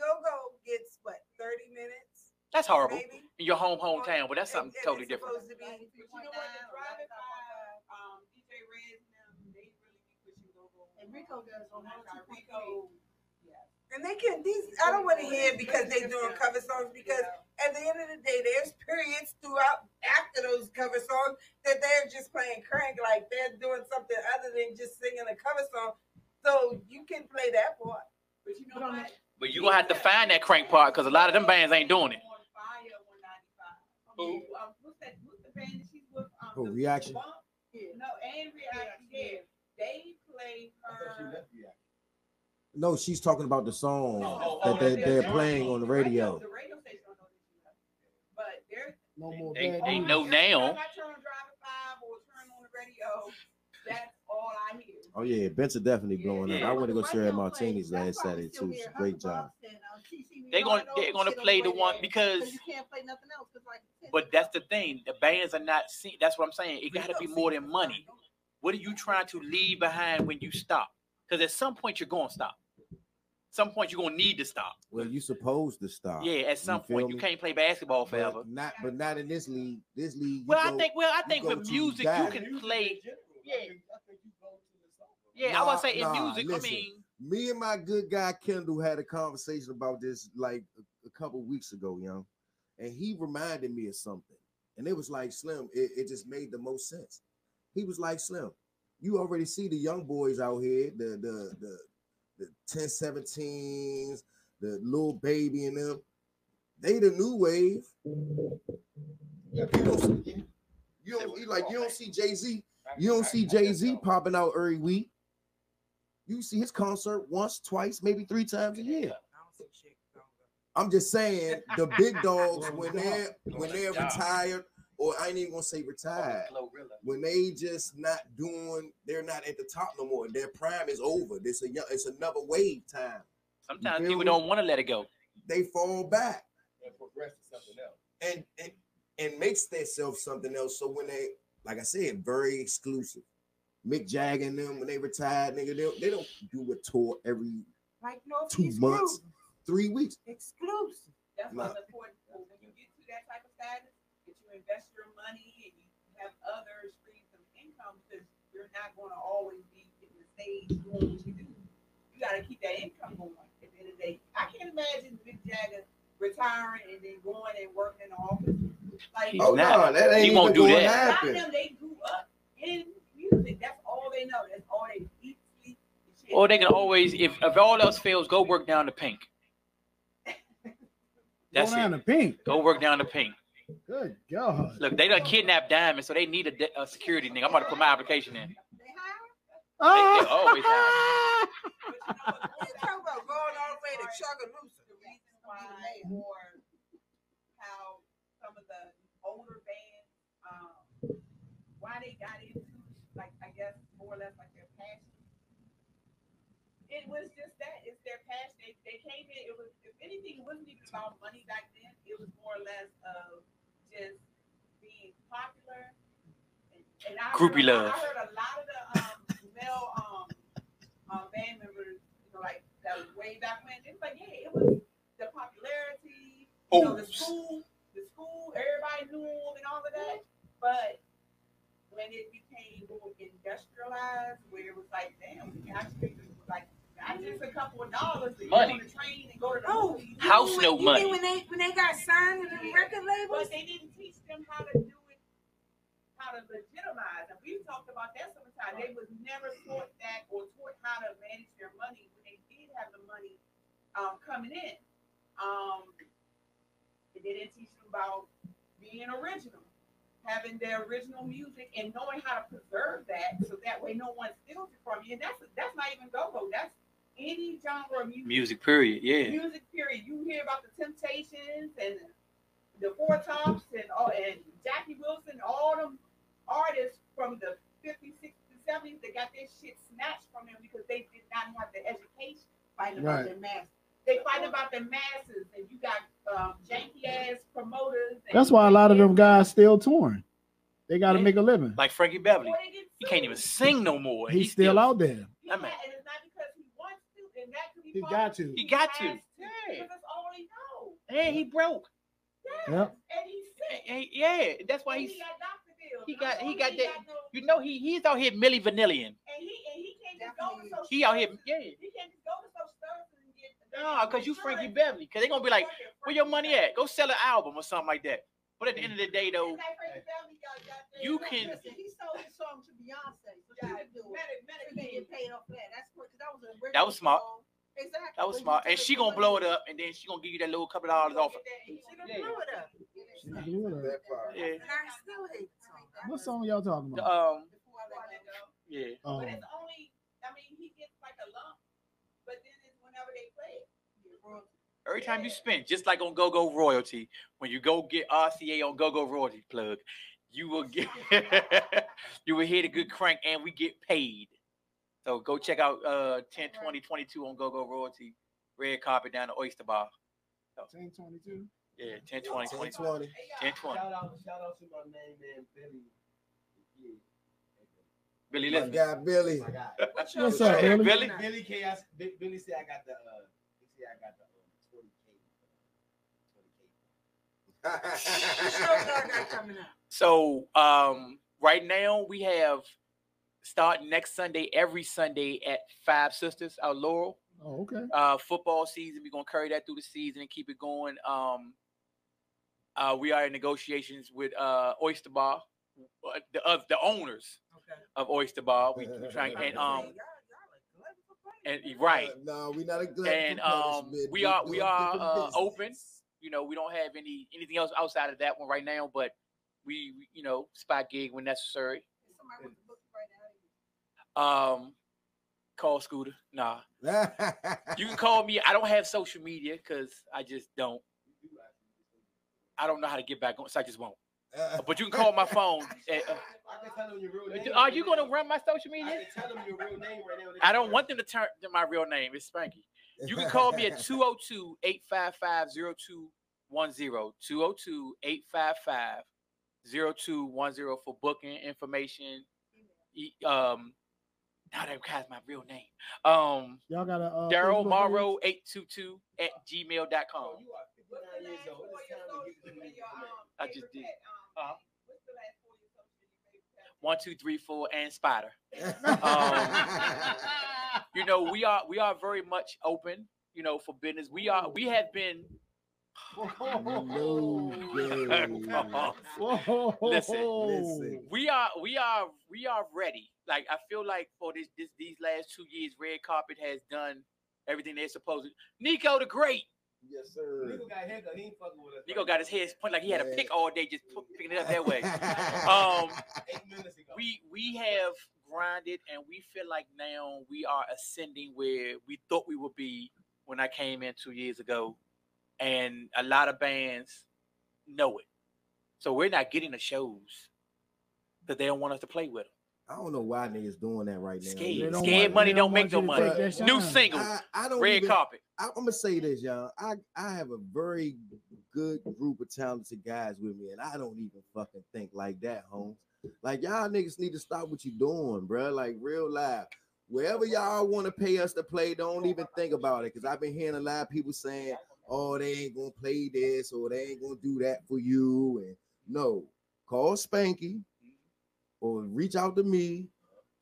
Go gets what thirty minutes. That's horrible Maybe. in your home hometown, but that's something totally different. To be. But you know what? The private um, DJ Reds they really be pushing Go Go. And Rico does on Rico. And they can these I don't want to hear it because they're doing cover songs because at the end of the day there's periods throughout after those cover songs that they're just playing crank like they're doing something other than just singing a cover song. So you can play that part. But you know what? But you gonna have to find that crank part because a lot of them bands ain't doing it. What's that? What's the band she's with? Um, Oh, reaction. No, and reaction. Yeah, they play her. No, she's talking about the song Oh, oh that oh, they, they're playing on the radio. The radio station don't know this. But they're no more They, bad they know now. I turn on Drive Five or turn on the radio, that's all I hear. Oh yeah, Ben's are definitely blowing up. I went to go share Martini's last Saturday too. Great job. Uh, they're gonna they're gonna play the one because You can't play nothing else like but that's the thing. The bands are not see that's what I'm saying. It gotta be more than money. What are you trying to leave behind when you stop? Because at some point you're gonna stop. Some point you're gonna need to stop. Well, you're supposed to stop. Yeah, at some feel point you can't play basketball forever. But not, but not in this league. This league. you Well, I think well I think go with music you can play. Yeah. Yeah, I would say in Nah, music, listen, I mean, me and my good guy Kendall had a conversation about this like a, a couple weeks ago, young, and he reminded me of something, and it was like Slim. It, it just made the most sense. He was like Slim. You already see the young boys out here, the the the the 10 17s, the little baby in them. They the new wave. You don't see, you don't you like you don't see Jay Z. You don't see Jay Z popping out every week. You see his concert once, twice, maybe three times a year. I'm just saying the big dogs when they're when they're retired, or I ain't even gonna say retired, when they just not doing, they're not at the top no more. Their prime is over. This a young, it's another wave time. sometimes feel people me? don't want to let it go. They fall back And progress to something else. and and and makes themselves something else. So when they, like I said, very exclusive. Mick Jagger and them when they retired, nigga, they, they don't do a tour every like Northeast two months, three weeks. Exclusive. That's why Nah. it's important when you get to that type of status that you invest your money and you have other streams of income because you're not going to always be in the stage doing what you do. You got to keep that income going at the end of the day. I can't imagine Big Jagger retiring and then going and working in the office. Like, He's Oh, not. no, that ain't He won't do that. of happen. them, they grew up in music. That's all they know. That's all they Or they can always, if if all else fails, go work down the pink. That's Go down it. to pink. Go work down the pink. Good God. Look, they done kidnapped Diamond, so they need a, de- a security nigga. I'm about to put my application in. Oh. They, they always have. You talk about going all the way to Chuckaloosa. The reason why, or how some of the older bands, um, why they got into, like, I guess more or less like their passion. It was just that, it's their passion. They, they came in, it was, if anything, it wasn't even about money back then. It was more or less of just being popular. And, and I Groupie heard, love. I heard a lot of the um, male um, um, band members, you know, like that was way back when. It was like, yeah, it was the popularity, you know, the Oh. school, the school, everybody knew them and all of that. But when it became more industrialized, where it was like, damn, we can actually like not just a couple of dollars to Money. get on the train and go to the Oh. House You know note what- money. You mean when they when they got signed to the record labels, but they didn't teach them how to do it, how to legitimize. And we've talked about that sometimes. They was never taught that or taught how to manage their money when they did have the money um, coming in. Um, they didn't teach them about being original, having their original music, and knowing how to preserve that so that way no one steals it from you. And that's that's not even go-go. That's any genre of music. Music, period. Yeah. Music, period. You hear about the Temptations and the Four Tops and all, and Jackie Wilson, all them artists from the 50s, 60s, 70s that got their shit snatched from them because they did not have the education fighting about their masses. They fight about their masses, and you got um, janky ass promoters. And That's why a lot of them guys still touring. They got to make a living. Like Frankie Beverly. He can't even sing no more. He's still out there. That man. And it's not because he wants to, and that could be He part got of to. He got has to. Because that's all he. And he broke. Yep. And he's sick. And- yeah, that's why And he's he got doctor bills. he got he got he that. got no- You know he he's out here Millie Vanillion. And he and he can't just go to social He out here, yeah. He can't just go to social services and get No, cause you Frankie Beverly. Cause they're gonna be like, where your money at? Go sell an album or something like that. But at the end of the day, though, you can. He sold his song to Beyonce, so she could do it. Medi- So he get paid off that. That's what, 'cause that was a That was smart. Song. Exactly. That was But smart. And she gonna blow it up, and then she gonna give you that little couple of dollars off. it. She done blew it up. Yeah. And I still hate. What song y'all talking about? um. Yeah. Oh. But it's only, I mean, he gets like a lump, but then it's whenever they play it. Every time you spend, just like on Go Go Royalty, when you go get RCA on Go Go Royalty plug, you will get you will hear the good crank and we get paid. So go check out uh 10 20 22 on Go Go Royalty, red carpet down the oyster bar. 1022. Yeah, 10 20 22. 10-20. 10 20. Shout out, shout out to my main man Billy. Billy My listen. guy Billy. My guy. What's up, Billy? Billy? Billy K. I, Bi- Billy said I got the. Uh, he said I got the. Um, 20K. What shows y'all got coming up? So um right now we have starting next Sunday, every Sunday at Five Sisters out Laurel. Oh, okay. uh football season. We're gonna carry that through the season and keep it going. Um uh we are in negotiations with uh Oyster Bar, uh, the of the owners okay. of Oyster Bar. We we trying and um and right. No, we're not a glutton And um we are we are uh, open. You know, we don't have any anything else outside of that one right now, but we we, you know spot gig when necessary. Um, call Scooter. Nah, you can call me. I don't have social media because I just don't. I don't know how to get back on, so I just won't. But you can call my phone. at, uh, I can tell them your real name. are you going to run my social media? I can tell them your real name right now. I don't want them to turn to my real name. It's Spanky. You can call me at 202 855 0210. 202 855 0210 for booking information. Um, now that guy's my real name. Um, Y'all got a uh, Daryl Facebook? Morrow 822 at gmail.com. I just did. Uh, one, two, three, four, and Spider. Um, you know, we are we are very much open. You know, for business. We are we have been. Listen, Listen. we are we are we are ready. Like I feel like for this, this these last two years, red carpet has done everything they're supposed to. Nico the Great. Yes, sir. Nico got a haircut. He ain't fucking with us. Nico got his head point like he had a pick all day, just picking it up that way. um, Eight minutes ago. we we have grinded and we feel like now we are ascending where we thought we would be when I came in two years ago, and a lot of bands know it. So we're not getting the shows that they don't want us to play with them. I don't know why niggas doing that right now. Scared, scared money don't, make no money. New single, I, I don't red even- carpet. I, I'm gonna say this, y'all. I I have a very good group of talented guys with me, and I don't even fucking think like that, Holmes. Like y'all niggas need to stop what you doing, bro. Like real life. Wherever y'all want to pay us to play, don't even think about it. Cause I've been hearing a lot of people saying, "Oh, they ain't gonna play this or they ain't gonna do that for you." And no, call Spanky or reach out to me,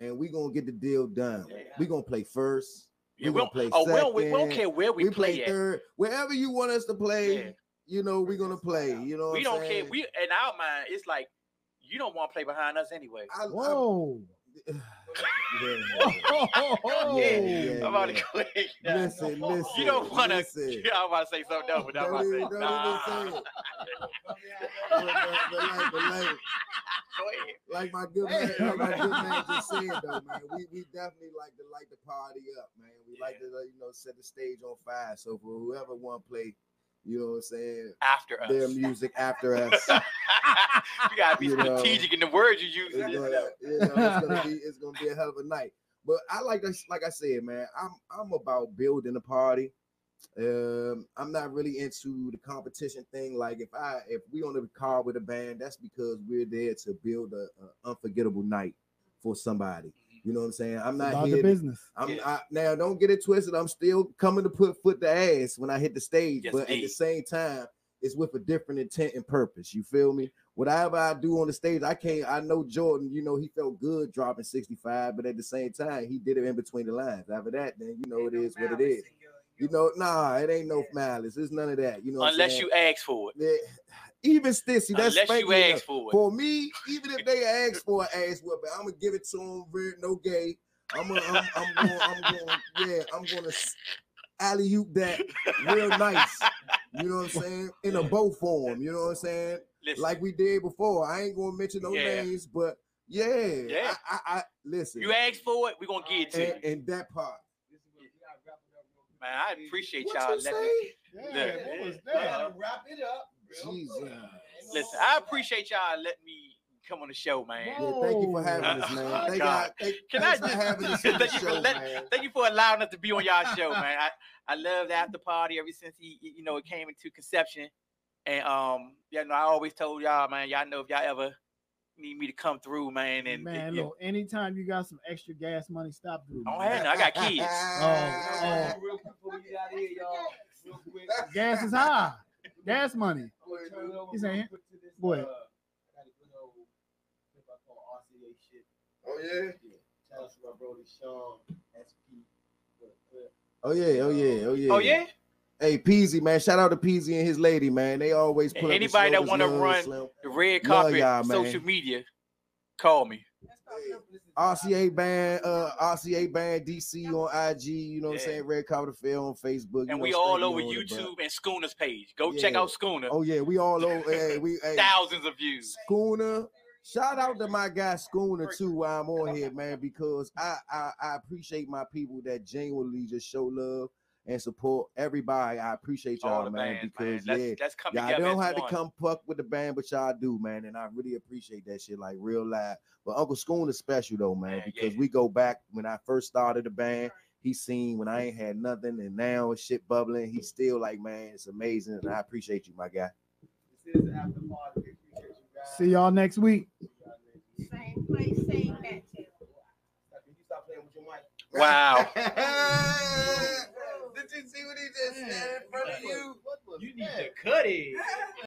and we gonna get the deal done. We gonna play first. Yeah, oh, we we gonna don't- play oh, second. don't- we don't care where we play at. third. Wherever you want us to play, Yeah. you know, we're gonna play. You know, we I'm don't care. saying? We in our mind, it's like you don't want to play behind us anyway. Whoa. yeah, I'm about to quit. Listen, listen. You don't want to. I'm about to say something else, but I'm about to say, Don't even- nah. even say it. But, but, but like, but like, like my good man, like my good man just said though, man, we, we definitely like to light the party up, man. We like to you know set the stage on fire. So for whoever want to play, you know what I'm saying, After us. their music after us. you gotta be you know, strategic in the words you use. it's gonna, you know, it's gonna be it's gonna be a hell of a night. But I like to, like I said, man, I'm I'm about building a party. Um, I'm not really into the competition thing. Like if I if we on the car with a band, that's because we're there to build a, a unforgettable night for somebody. You know what I'm saying? I'm not about here the to- business. I'm I, now don't get it twisted. I'm still coming to put foot to ass when I hit the stage, Yes, but at the same time, it's with a different intent and purpose. You feel me? Whatever I do on the stage, I can't. I know Jordan. You know he felt good dropping 65, but at the same time, he did it in between the lines. After that, then you know it is what it is. You know, nah, it ain't no malice. It's none of that. You know, Unless you ask for it. Yeah, even Stissy, that's Unless you ask enough. for it. me, even if they ask for an ass whooping, I'm gonna give it to them. Real, no gay. I'm gonna, I'm, I'm going, I'm going, yeah, I'm gonna alley oop that real nice. You know what I'm saying? In a bow form. You know what I'm saying? Listen. Like we did before. I ain't gonna mention no Yeah. names, but yeah, Yeah. I, I, I listen. You ask for it, we're gonna get it to you. and, and that part. Man, I appreciate What y'all you letting say? me. Yeah, Look, what was yeah. Wrap it up. Jesus. Listen, I appreciate y'all letting me come on the show, man. Yeah, thank you for having us, man. Oh, Thank God. God. Thank, Can I just having us thank you for let- man. thank you for allowing us to be on y'all show, man. I, I love the after party ever since he you know it came into conception. And um, yeah, no, I always told y'all, man, y'all know if y'all ever need me to come through, man, and Man, yeah, look, anytime you got some extra gas money, stop through. I don't man. have none. I got kids. Oh, Real quick before we get out of here, y'all. Real quick. oh, gas is high. Gas money. I'm it He's saying, quick to what? I got a good old clip I call RCA shit. Oh yeah. Shout out to my brother Sean SP. Oh yeah, oh yeah, oh yeah. Oh, yeah? Hey Peasy, man. Shout out to Peasy and his lady, man. They always put up the anybody that want to run Slim. the red Love carpet social media, call me. RCA band, uh, RCA band DC on IG. You know what I'm saying? Red Carpet Affair on Facebook. And know, we all over on it. YouTube and Schooner's page. Go check out Schooner. Oh yeah, we all over. hey, we hey, Thousands of views. Schooner. Shout out to my guy Schooner too while I'm on here, man, because I, I I appreciate my people that genuinely just show love and support everybody. I appreciate y'all, the man, bands, because man. Let's- yeah, let's y'all together don't have one. to come fuck with the band, but y'all do, man, and I really appreciate that shit, like real live. But Uncle Schoon is special though, man, because we go back when I first started the band. He seen when I ain't had nothing, and now it's shit bubbling. He's still like, man, it's amazing, and I appreciate you, my guy. This is after party. We appreciate you guys. See y'all next week. Same place, same match. Can you stop playing with your mic? Wow. see what he just said in front of you. You need to cut it.